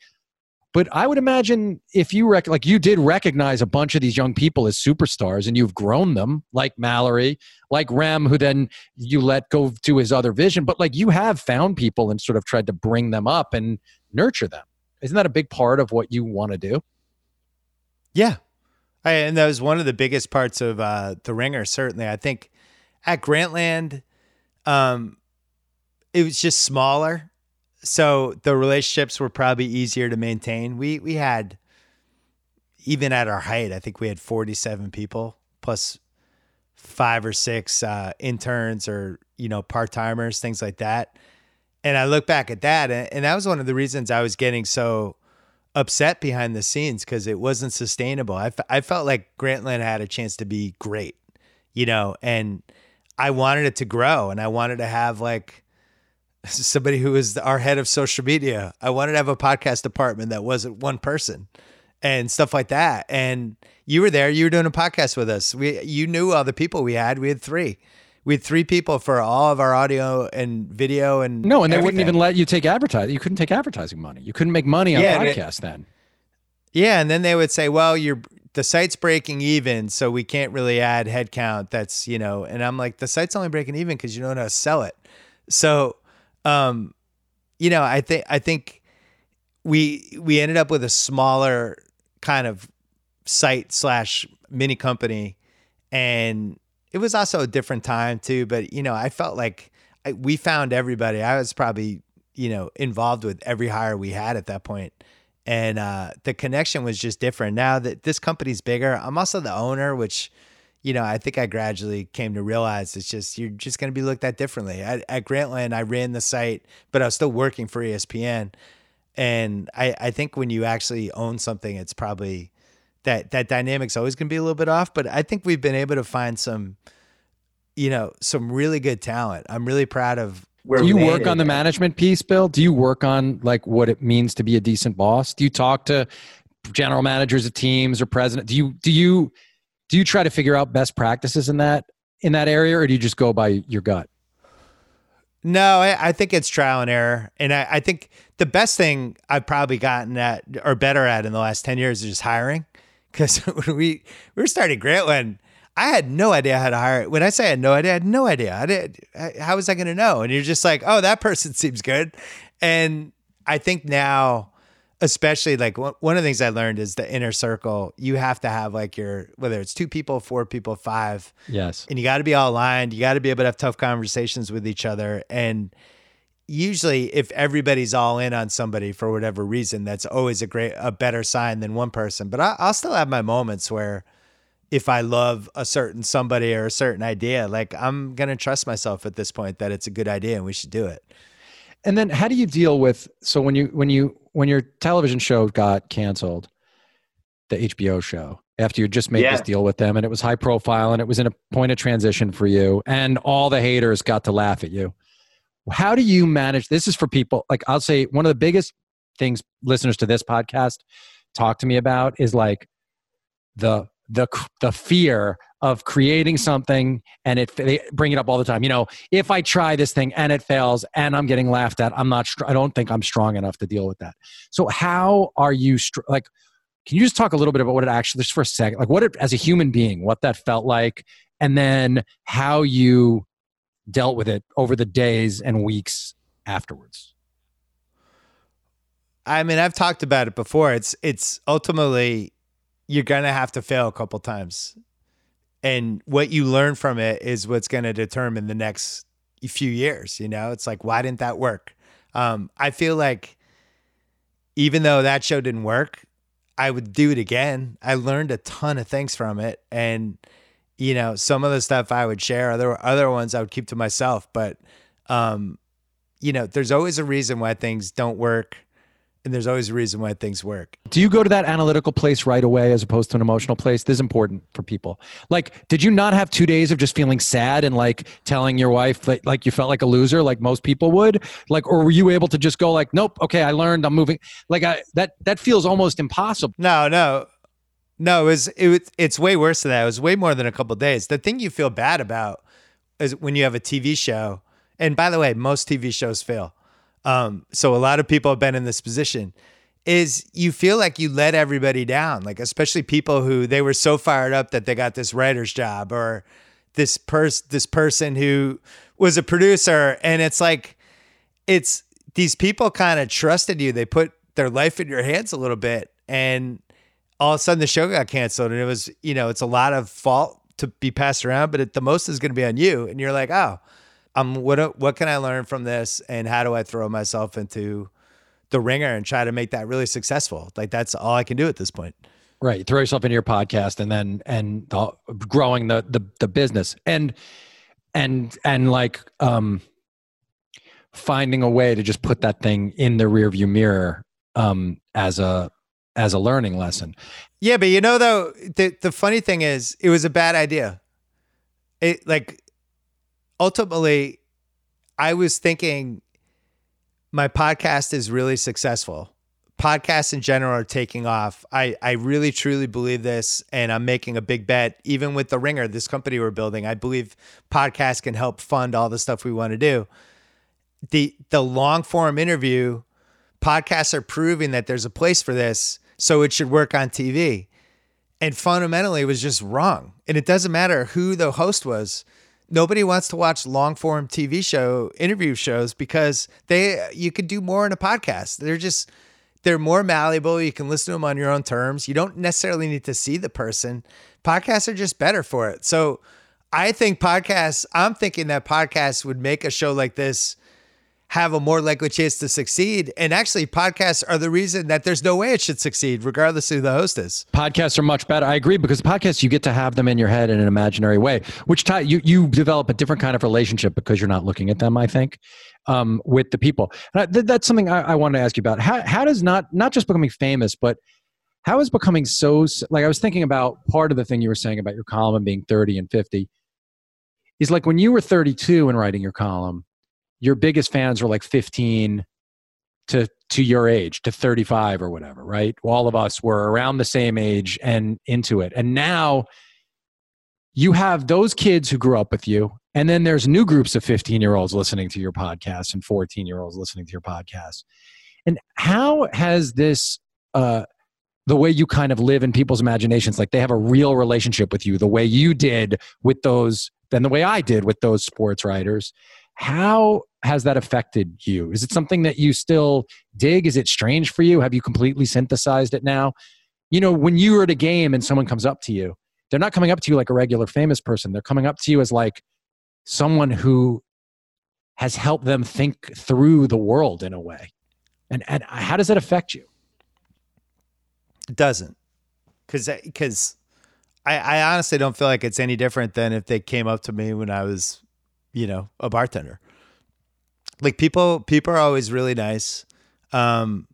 but I would imagine if you rec- like you did recognize a bunch of these young people as superstars and you've grown them, like Mallory, like Rem, who then you let go to his other vision. But like you have found people and sort of tried to bring them up and nurture them. Isn't that a big part of what you want to do? Yeah. I, and that was one of the biggest parts of uh, The Ringer, certainly. I think at Grantland, um, it was just smaller so the relationships were probably easier to maintain. We we had even at our height, I think we had 47 people plus five or six uh, interns or you know part-timers, things like that. And I look back at that and, and that was one of the reasons I was getting so upset behind the scenes because it wasn't sustainable. I, f- I felt like Grantland had a chance to be great, you know, and I wanted it to grow and I wanted to have like somebody who is our head of social media. I wanted to have a podcast department that wasn't one person and stuff like that. And you were there, you were doing a podcast with us. We you knew all the people we had. We had three. We had three people for all of our audio and video and No, and they wouldn't even let you take advertising. You couldn't take advertising money. You couldn't make money on yeah, podcasts then. Yeah, and then they would say, "Well, you're the site's breaking even, so we can't really add headcount." That's you know, and I'm like, the site's only breaking even because you don't know how to sell it. So um, you know, I think I think we we ended up with a smaller kind of site slash mini company, and it was also a different time too. But you know, I felt like I, we found everybody. I was probably you know involved with every hire we had at that point and uh, the connection was just different. Now that this company's bigger, I'm also the owner, which you know, I think I gradually came to realize it's just you're just going to be looked at differently. At, at, Grantland, I ran the site, but I was still working for ESPN, and I I think when you actually own something, it's probably that that dynamic's always going to be a little bit off. But I think we've been able to find some, you know, some really good talent. I'm really proud of. Where Do you work on the management piece, Bill? Do you work on like what it means to be a decent boss? Do you talk to general managers of teams or president? Do you do you do you try to figure out best practices in that in that area or do you just go by your gut? No i, I think it's trial and error. And I, I, think the best thing i've probably gotten at or better at in the last 10 years is just hiring. Because when we, we were starting grantland i had no idea how to hire. When i say i had no idea i had no idea. I did, how was i going to know? And you're just like oh that person seems good. And i think now especially like one of the things I learned is the inner circle. You have to have like your whether it's two people, four people, five. Yes. And you got to be all aligned. You got to be able to have tough conversations with each other. And usually, if everybody's all in on somebody for whatever reason, that's always a great a better sign than one person. But I, I'll still have my moments where. If I love a certain somebody or a certain idea, like I'm gonna trust myself at this point that it's a good idea and we should do it. And then how do you deal with so when you when you when your television show got canceled, the HBO show, after you just made yeah. this deal with them and it was high profile and it was in a point of transition for you and all the haters got to laugh at you. How do you manage this is for people like I'll say one of the biggest things listeners to this podcast talk to me about is like the the the fear of creating something and it they bring it up all the time you know if i try this thing and it fails and i'm getting laughed at i'm not i don't think i'm strong enough to deal with that so how are you like Can you just talk a little bit about what it actually, just for a second, like what it, as a human being, what that felt like, and then how you dealt with it over the days and weeks afterwards? I mean, I've talked about it before. It's it's ultimately you're gonna have to fail a couple times, and what you learn from it is what's gonna determine the next few years. You know, it's like why didn't that work? Um, I feel like even though that show didn't work, I would do it again. I learned a ton of things from it, and you know, some of the stuff I would share, other other ones I would keep to myself. But um, you know, there's always a reason why things don't work and there's always a reason why things work. Do you go to that analytical place right away as opposed to an emotional place? This is important for people. Like, did you not have two days of just feeling sad and like telling your wife that like you felt like a loser, like most people would? Like, or were you able to just go like, nope, okay, I learned, I'm moving. Like, I, that that feels almost impossible. No, no, no. It was it was it's way worse than that. It was way more than a couple days. The thing you feel bad about is when you have a TV show. And by the way, most TV shows fail um, so a lot of people have been in this position is you feel like you let everybody down, like especially people who they were so fired up that they got this writer's job or this person this person who was a producer and it's like it's these people kind of trusted you. They put their life in your hands a little bit and all of a sudden the show got canceled and it was, you know, it's a lot of fault to be passed around, but it, the most is going to be on you. And you're like, oh, um, what what can I learn from this, and how do I throw myself into the ringer and try to make that really successful? Like that's all I can do at this point. Right, throw yourself into your podcast, and then and the, growing the the the business, and and and like um, finding a way to just put that thing in the rearview mirror um, as a as a learning lesson. Yeah, but you know though, the the funny thing is, it was a bad idea. It like ultimately, I was thinking my podcast is really successful. Podcasts in general are taking off. I, I really truly believe this, and I'm making a big bet. Even with the Ringer, this company we're building, I believe podcasts can help fund all the stuff we want to do. The the long form interview, podcasts are proving that there's a place for this, so it should work on TV. And fundamentally, it was just wrong. And it doesn't matter who the host was nobody wants to watch long form TV show interview shows because they you could do more in a podcast. They're just they're more malleable. You can listen to them on your own terms. You don't necessarily need to see the person. Podcasts are just better for it. So I think podcasts, I'm thinking that podcasts would make a show like this have a more likely chance to succeed. And actually, podcasts are the reason that there's no way it should succeed, regardless of who the host is. Podcasts are much better. I agree because podcasts you get to have them in your head in an imaginary way, which tie, you you develop a different kind of relationship because you're not looking at them. I think um, with the people. I, th- that's something I, I wanted to ask you about. How how does not not just becoming famous, but how is becoming so like I was thinking about part of the thing you were saying about your column and being 30 and 50 is like when you were 32 and writing your column your biggest fans were like 15 to to your age to 35 or whatever right? All of us were around the same age and into it. And now you have those kids who grew up with you and then there's new groups of 15 year olds listening to your podcast and 14 year olds listening to your podcast. And how has this uh the way you kind of live in people's imaginations like they have a real relationship with you the way you did with those than the way i did with those sports writers how has that affected you? Is it something that you still dig? Is it strange for you? Have you completely synthesized it now? You know, when you are at a game and someone comes up to you, they're not coming up to you like a regular famous person. They're coming up to you as like someone who has helped them think through the world in a way. And, and how does that affect you? It doesn't. Cause, uh, cause I, I honestly don't feel like it's any different than if they came up to me when I was, you know, a bartender like people people are always really nice. Um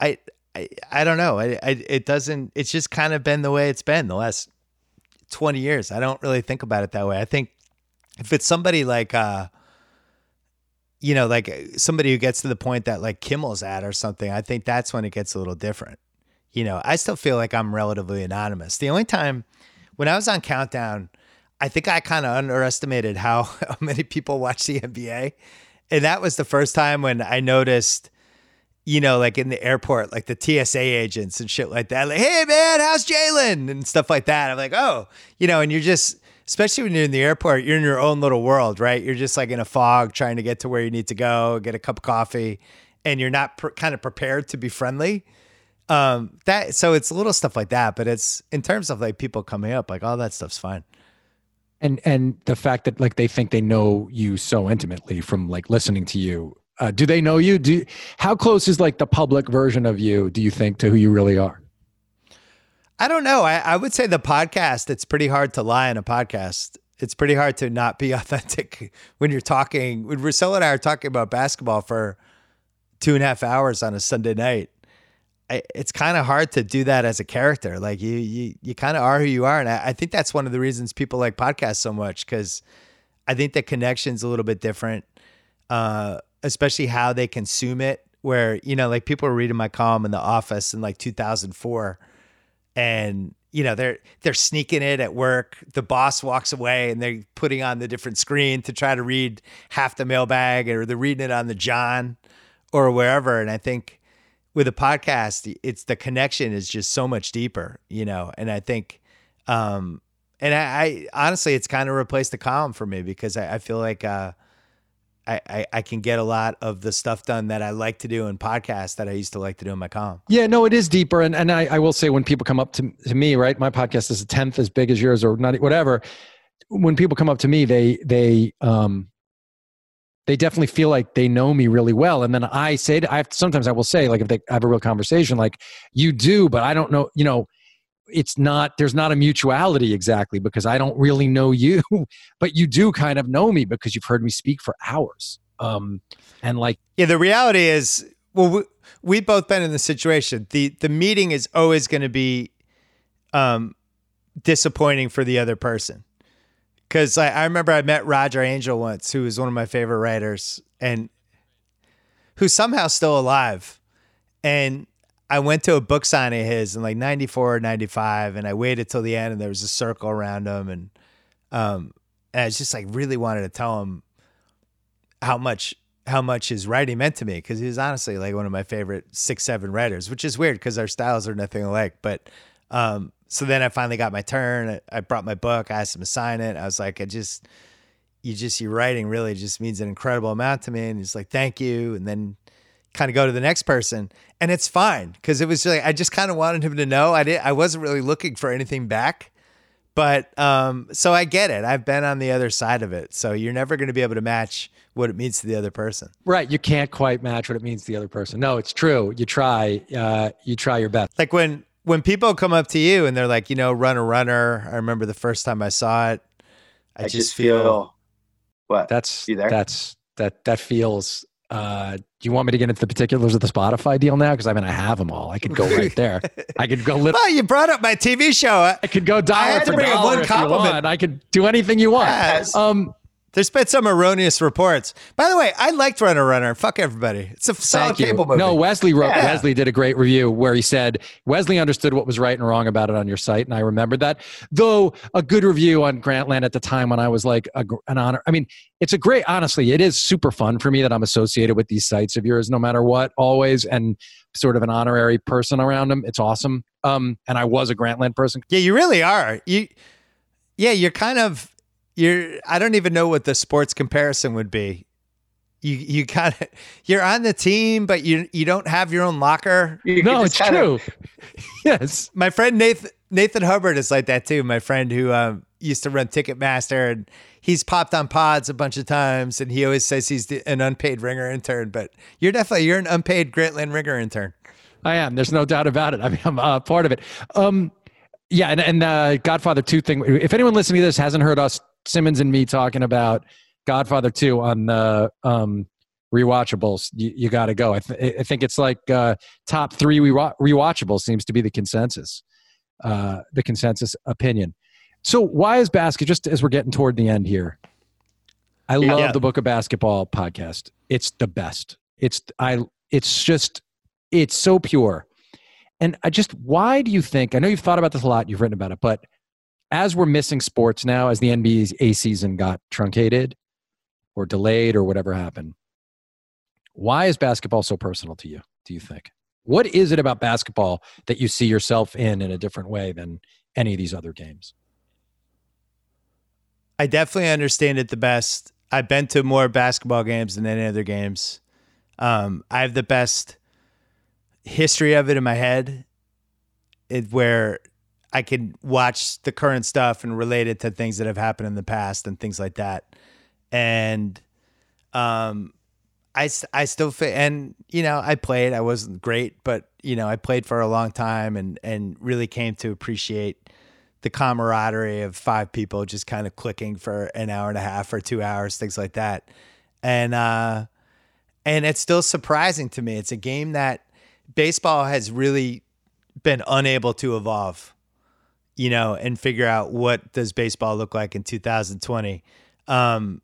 i i, I don't know. I, I it doesn't it's just kind of been the way it's been the last 20 years. I don't really think about it that way. I think if it's somebody like uh you know like somebody who gets to the point that like kimmel's at or something i think that's when it gets a little different. You know i still feel like i'm relatively anonymous. The only time when i was on countdown I think I kind of underestimated how, how many people watch the NBA and that was the first time when I noticed you know, like in the airport, like the TSA agents and shit like that. Like, hey man, how's Jalen and stuff like that. I'm like, oh, you know, and you're just, especially when you're in the airport, you're in your own little world, right? You're just like in a fog, trying to get to where you need to go, get a cup of coffee, and you're not pr- kind of prepared to be friendly. Um, that so it's little stuff like that, but it's in terms of like people coming up, like all that stuff's fine. And and the fact that like they think they know you so intimately from like listening to you uh, do they know you? Do how close is like the public version of you? Do you think to who you really are? I don't know. I, I would say the podcast. It's pretty hard to lie in a podcast. It's pretty hard to not be authentic when you're talking. When Russillo and I are talking about basketball for two and a half hours on a Sunday night, It's kind of hard to do that as a character. Like you, you, you kind of are who you are, and I, I think that's one of the reasons people like podcasts so much because I think the connection's a little bit different. Uh, especially how they consume it. Where you know, like people were reading my column in the office in like 2004, and you know they're they're sneaking it at work. The boss walks away, and they're putting on the different screen to try to read half the mailbag, or they're reading it on the John or wherever. And I think with a podcast, it's the connection is just so much deeper, you know. And I think, um, and I, I honestly, it's kind of replaced the column for me because I, I feel like. Uh, I, I, I, can get a lot of the stuff done that I like to do in podcasts that I used to like to do in my column. Yeah, no, it is deeper. And, and I, I will say when people come up to, to me, right, my podcast is a tenth as big as yours or not, whatever. When people come up to me, they, they, um, they definitely feel like they know me really well. And then I say, to, I have, sometimes I will say, like, if they have a real conversation, like you do, but I don't know, you know, it's not there's not a mutuality exactly because I don't really know you, but you do kind of know me because you've heard me speak for hours. Um, and like yeah, the reality is, well, we, we've both been in the situation. the The meeting is always going to be um, disappointing for the other person because I, I remember I met Roger Angell once, who was one of my favorite writers, and who's somehow still alive, and I went to a book signing of his in like 94 or 95 and I waited till the end and there was a circle around him and um and I just like really wanted to tell him how much how much his writing meant to me because he was honestly like one of my favorite six seven writers which is weird because our styles are nothing alike but um so then I finally got my turn. I brought my book. I asked him to sign it. I was like I just you just your writing really just means an incredible amount to me. And he's like thank you. And then kind of go to the next person. And it's fine because it was just like I just kind of wanted him to know. I didn't. I wasn't really looking for anything back. But um so I get it. I've been on the other side of it. So you're never going to be able to match what it means to the other person. Right. You can't quite match what it means to the other person. No it's true. You try uh you try your best. Like when when people come up to you and they're like you know run a runner I remember the first time I saw it I, I just, just feel, feel what that's that's that that feels uh, do you want me to get into the particulars of the Spotify deal now? Because I mean, I have them all. I could go right there. I could go. Li- well, you brought up my TV show. I could go dollar I had to bring up one compliment. I could do anything you want. Yes. Um, there's been some erroneous reports. By the way, I liked Runner Runner. Fuck everybody. It's a solid cable movie. No, Wesley wrote. Yeah. Wesley did a great review where he said Wesley understood what was right and wrong about it on your site, and I remembered that. Though a good review on Grantland at the time when I was like a, an honor. I mean, it's a great. Honestly, it is super fun for me that I'm associated with these sites of yours, no matter what, always, and sort of an honorary person around them. It's awesome. Um, and I was a Grantland person. Yeah, you really are. You, yeah, you're kind of you're I don't even know what the sports comparison would be. You you kind of you're on the team, but you you don't have your own locker. You no, it's true. Of, yes, my friend Nathan Nathan Hubbard is like that too. My friend who um, used to run Ticketmaster, and he's popped on pods a bunch of times, and he always says he's an unpaid ringer intern. But you're definitely you're an unpaid Grantland ringer intern. I am. There's no doubt about it. I mean, I'm uh, part of it. Um, yeah, and, and uh, Godfather Two thing. If anyone listening to this hasn't heard us Simmons and me talking about Godfather 2 on the um, rewatchables. You, you got to go. I, th- I, think it's like uh, top three re- rewatchables seems to be the consensus, uh, the consensus opinion. So why is basket? Just as we're getting toward the end here, I love yeah. the Book of Basketball podcast. It's the best. It's I. It's just it's so pure. And I just why do you think? I know you've thought about this a lot. You've written about it, but as we're missing sports now, as the NBA season got truncated or delayed or whatever happened, why is basketball so personal to you? do you think? What is it about basketball that you see yourself in in a different way than any of these other games? I definitely understand it the best. I've been to more basketball games than any other games. Um, I have the best history of it in my head, it, where I could watch the current stuff and relate it to things that have happened in the past and things like that. And um, I, I still fit, and you know, I played. I wasn't great, but you know, I played for a long time and and really came to appreciate the camaraderie of five people just kind of clicking for an hour and a half or two hours, things like that. And uh, and it's still surprising to me. It's a game that baseball has really been unable to evolve, you know, and figure out what does baseball look like in 2020. Um,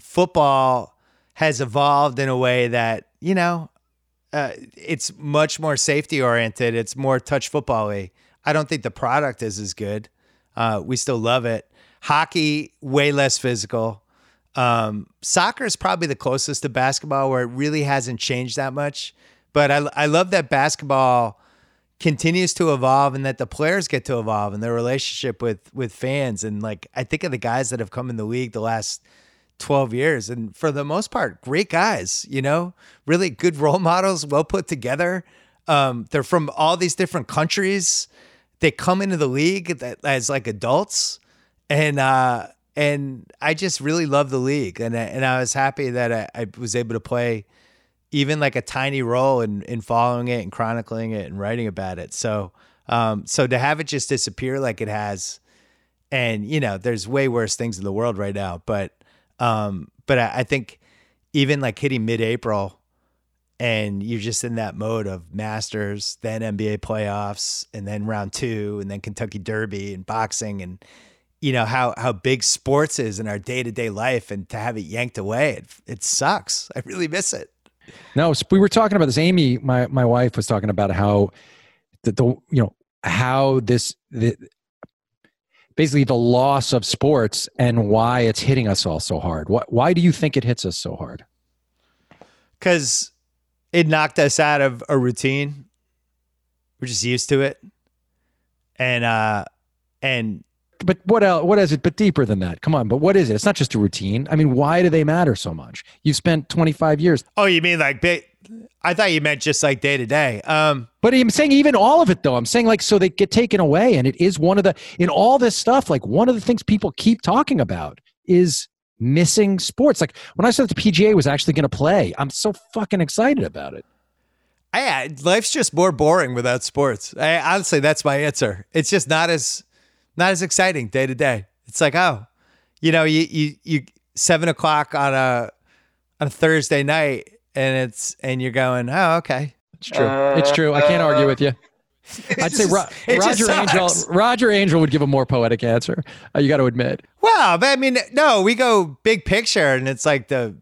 football has evolved in a way that you know uh, it's much more safety oriented. It's more touch football-y. I don't think the product is as good. Uh, we still love it. Hockey way less physical. Um, soccer is probably the closest to basketball where it really hasn't changed that much. But I, I love that basketball continues to evolve and that the players get to evolve and their relationship with with fans. And like I think of the guys that have come in the league the last 12 years. And for the most part, great guys, you know, really good role models, well put together. Um, they're from all these different countries. They come into the league as like adults. And, uh, and I just really love the league. And, and I was happy that I, I was able to play even like a tiny role in, in following it and chronicling it and writing about it. So, um, so to have it just disappear like it has, and you know, there's way worse things in the world right now, but um, but I, I think even like hitting mid-April, and you're just in that mode of Masters, then NBA playoffs, and then round two, and then Kentucky Derby and boxing, and you know how how big sports is in our day to day life, and to have it yanked away, it, it sucks. I really miss it. No, we were talking about this. Amy, my my wife, was talking about how the, the you know how this the, basically the loss of sports and why it's hitting us all so hard. Why, why do you think it hits us so hard? Because it knocked us out of a routine. We're just used to it, and uh, and but what else? What is it? But deeper than that. Come on. But what is it? It's not just a routine. I mean, why do they matter so much? You've spent 25 years. Oh, you mean like big? I thought you meant just like day to day. Um, but I'm saying even all of it though. I'm saying like so they get taken away, and it is one of the in all this stuff. Like one of the things people keep talking about is missing sports. Like when I said the PGA was actually going to play, I'm so fucking excited about it. I, life's just more boring without sports. I, honestly, that's my answer. It's just not as not as exciting day to day. It's like oh, you know, you you you seven o'clock on a on a Thursday night and it's and you're going, oh, okay. It's true. Uh, it's true. I can't argue with you. I'd say Ro- Roger Angell. Roger Angell would give a more poetic answer. Uh, you got to admit. Well, but I mean, no, we go big picture, and it's like the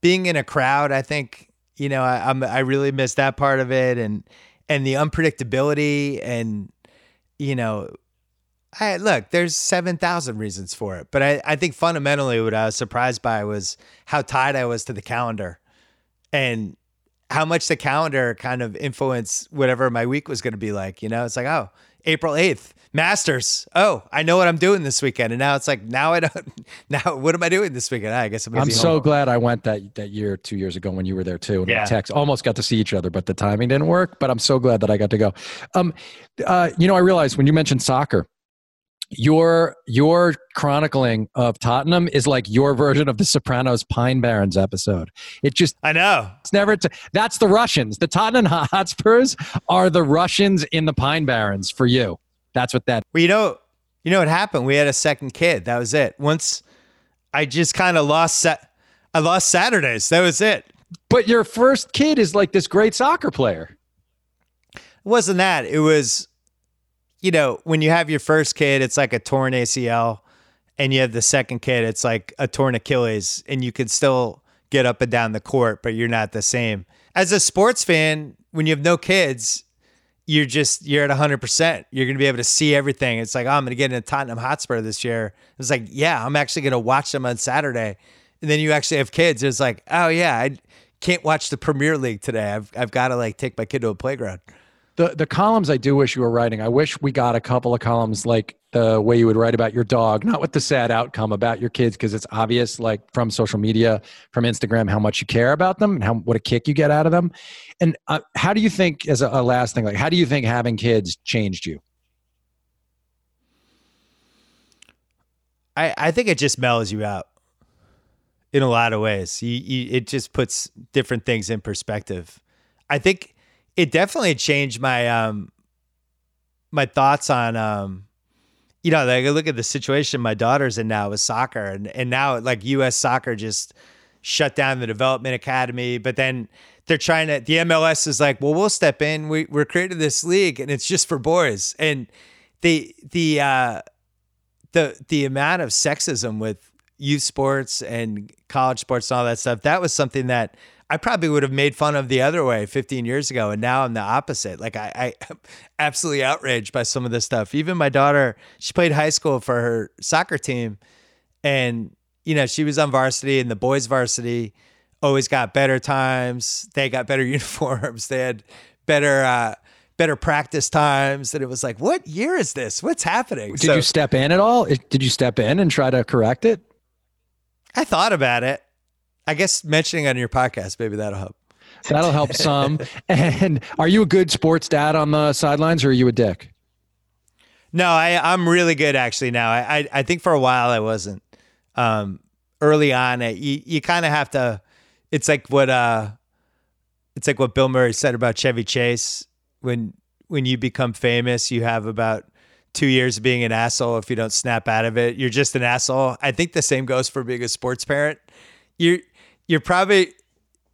being in a crowd. I think you know, I, I'm I really miss that part of it, and and the unpredictability, and you know, I look. There's seven thousand reasons for it, but I I think fundamentally, what I was surprised by was how tied I was to the calendar and how much the calendar kind of influenced whatever my week was going to be like. You know, it's like, oh, April 8th, Masters. Oh, I know what I'm doing this weekend. And now it's like, now I don't, now what am I doing this weekend? I guess I'm, I'm so home. glad I went that, that year, two years ago when you were there too. And yeah. text almost got to see each other, but the timing didn't work. But I'm so glad that I got to go. Um, uh, you know, I realized when you mentioned soccer, your your chronicling of Tottenham is like your version of the Sopranos Pine Barrens episode. It just I know it's never. T- that's the Russians. The Tottenham Hotspurs are the Russians in the Pine Barrens for you. That's what that. Well, you know, you know what happened. We had a second kid. That was it. Once I just kind of lost. Sa- I lost Saturdays. That was it. But your first kid is like this great soccer player. It wasn't that. It was you know, when you have your first kid, it's like a torn ACL, and you have the second kid, it's like a torn Achilles, and you can still get up and down the court, but you're not the same. As a sports fan, when you have no kids, you're just you're at 100%. You're going to be able to see everything. It's like, oh, I'm going to get into Tottenham Hotspur this year. It's like, yeah, I'm actually going to watch them on Saturday. And then you actually have kids. It's like, oh yeah, I can't watch the Premier League today. I've I've got to like take my kid to a playground. The the columns I do wish you were writing. I wish we got a couple of columns like the way you would write about your dog, not with the sad outcome about your kids, because it's obvious, like from social media, from Instagram, how much you care about them and how what a kick you get out of them. And uh, how do you think, as a, a last thing, like how do you think having kids changed you? I I think it just mellows you out in a lot of ways. You, you, it just puts different things in perspective. I think it definitely changed my um my thoughts on um you know like I look at the situation my daughter's in now with soccer and and now like US soccer just shut down the development academy but then they're trying to the MLS is like well we'll step in. We we're creating this league and it's just for boys. And the the uh the the amount of sexism with youth sports and college sports and all that stuff that was something that I probably would have made fun of the other way 15 years ago. And now I'm the opposite. Like I, I am absolutely outraged by some of this stuff. Even my daughter, she played high school for her soccer team. And, you know, she was on varsity and the boys varsity always got better times. They got better uniforms. They had better, uh, better practice times. And it was like, what year is this? What's happening? Did so, you step in at all? Did you step in and try to correct it? I thought about it. I guess mentioning on your podcast, maybe that'll help. That'll help some. and are you a good sports dad on the sidelines or are you a dick? No, I, I'm really good actually now. I, I, I think for a while I wasn't. Um, early on, you, you kind of have to, it's like what, uh, it's like what Bill Murray said about Chevy Chase. When, when you become famous, you have about two years of being an asshole. If you don't snap out of it, you're just an asshole. I think the same goes for being a sports parent. You're, you're probably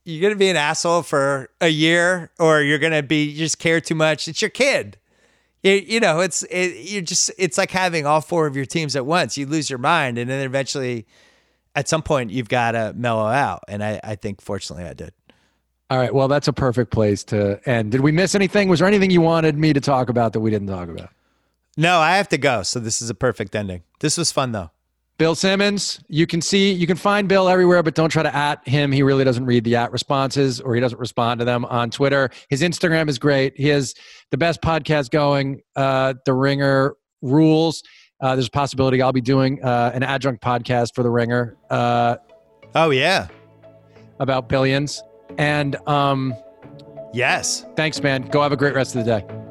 you're gonna be an asshole for a year, or you're gonna be you just care too much. It's your kid. You, you know, it's it, you're just it's like having all four of your teams at once. You lose your mind, and then eventually, at some point, you've got to mellow out. And I, I think, fortunately, I did. All right. Well, that's a perfect place to end. Did we miss anything? Was there anything you wanted me to talk about that we didn't talk about? No, I have to go. So this is a perfect ending. This was fun, though. Bill Simmons, you can see, you can find Bill everywhere, but don't try to at him. He really doesn't read the at responses or he doesn't respond to them on Twitter. His Instagram is great. He has the best podcast going, uh, The Ringer Rules. Uh, there's a possibility I'll be doing uh, an adjunct podcast for The Ringer. Uh, oh, yeah. About billions. And um, yes. Thanks, man. Go have a great rest of the day.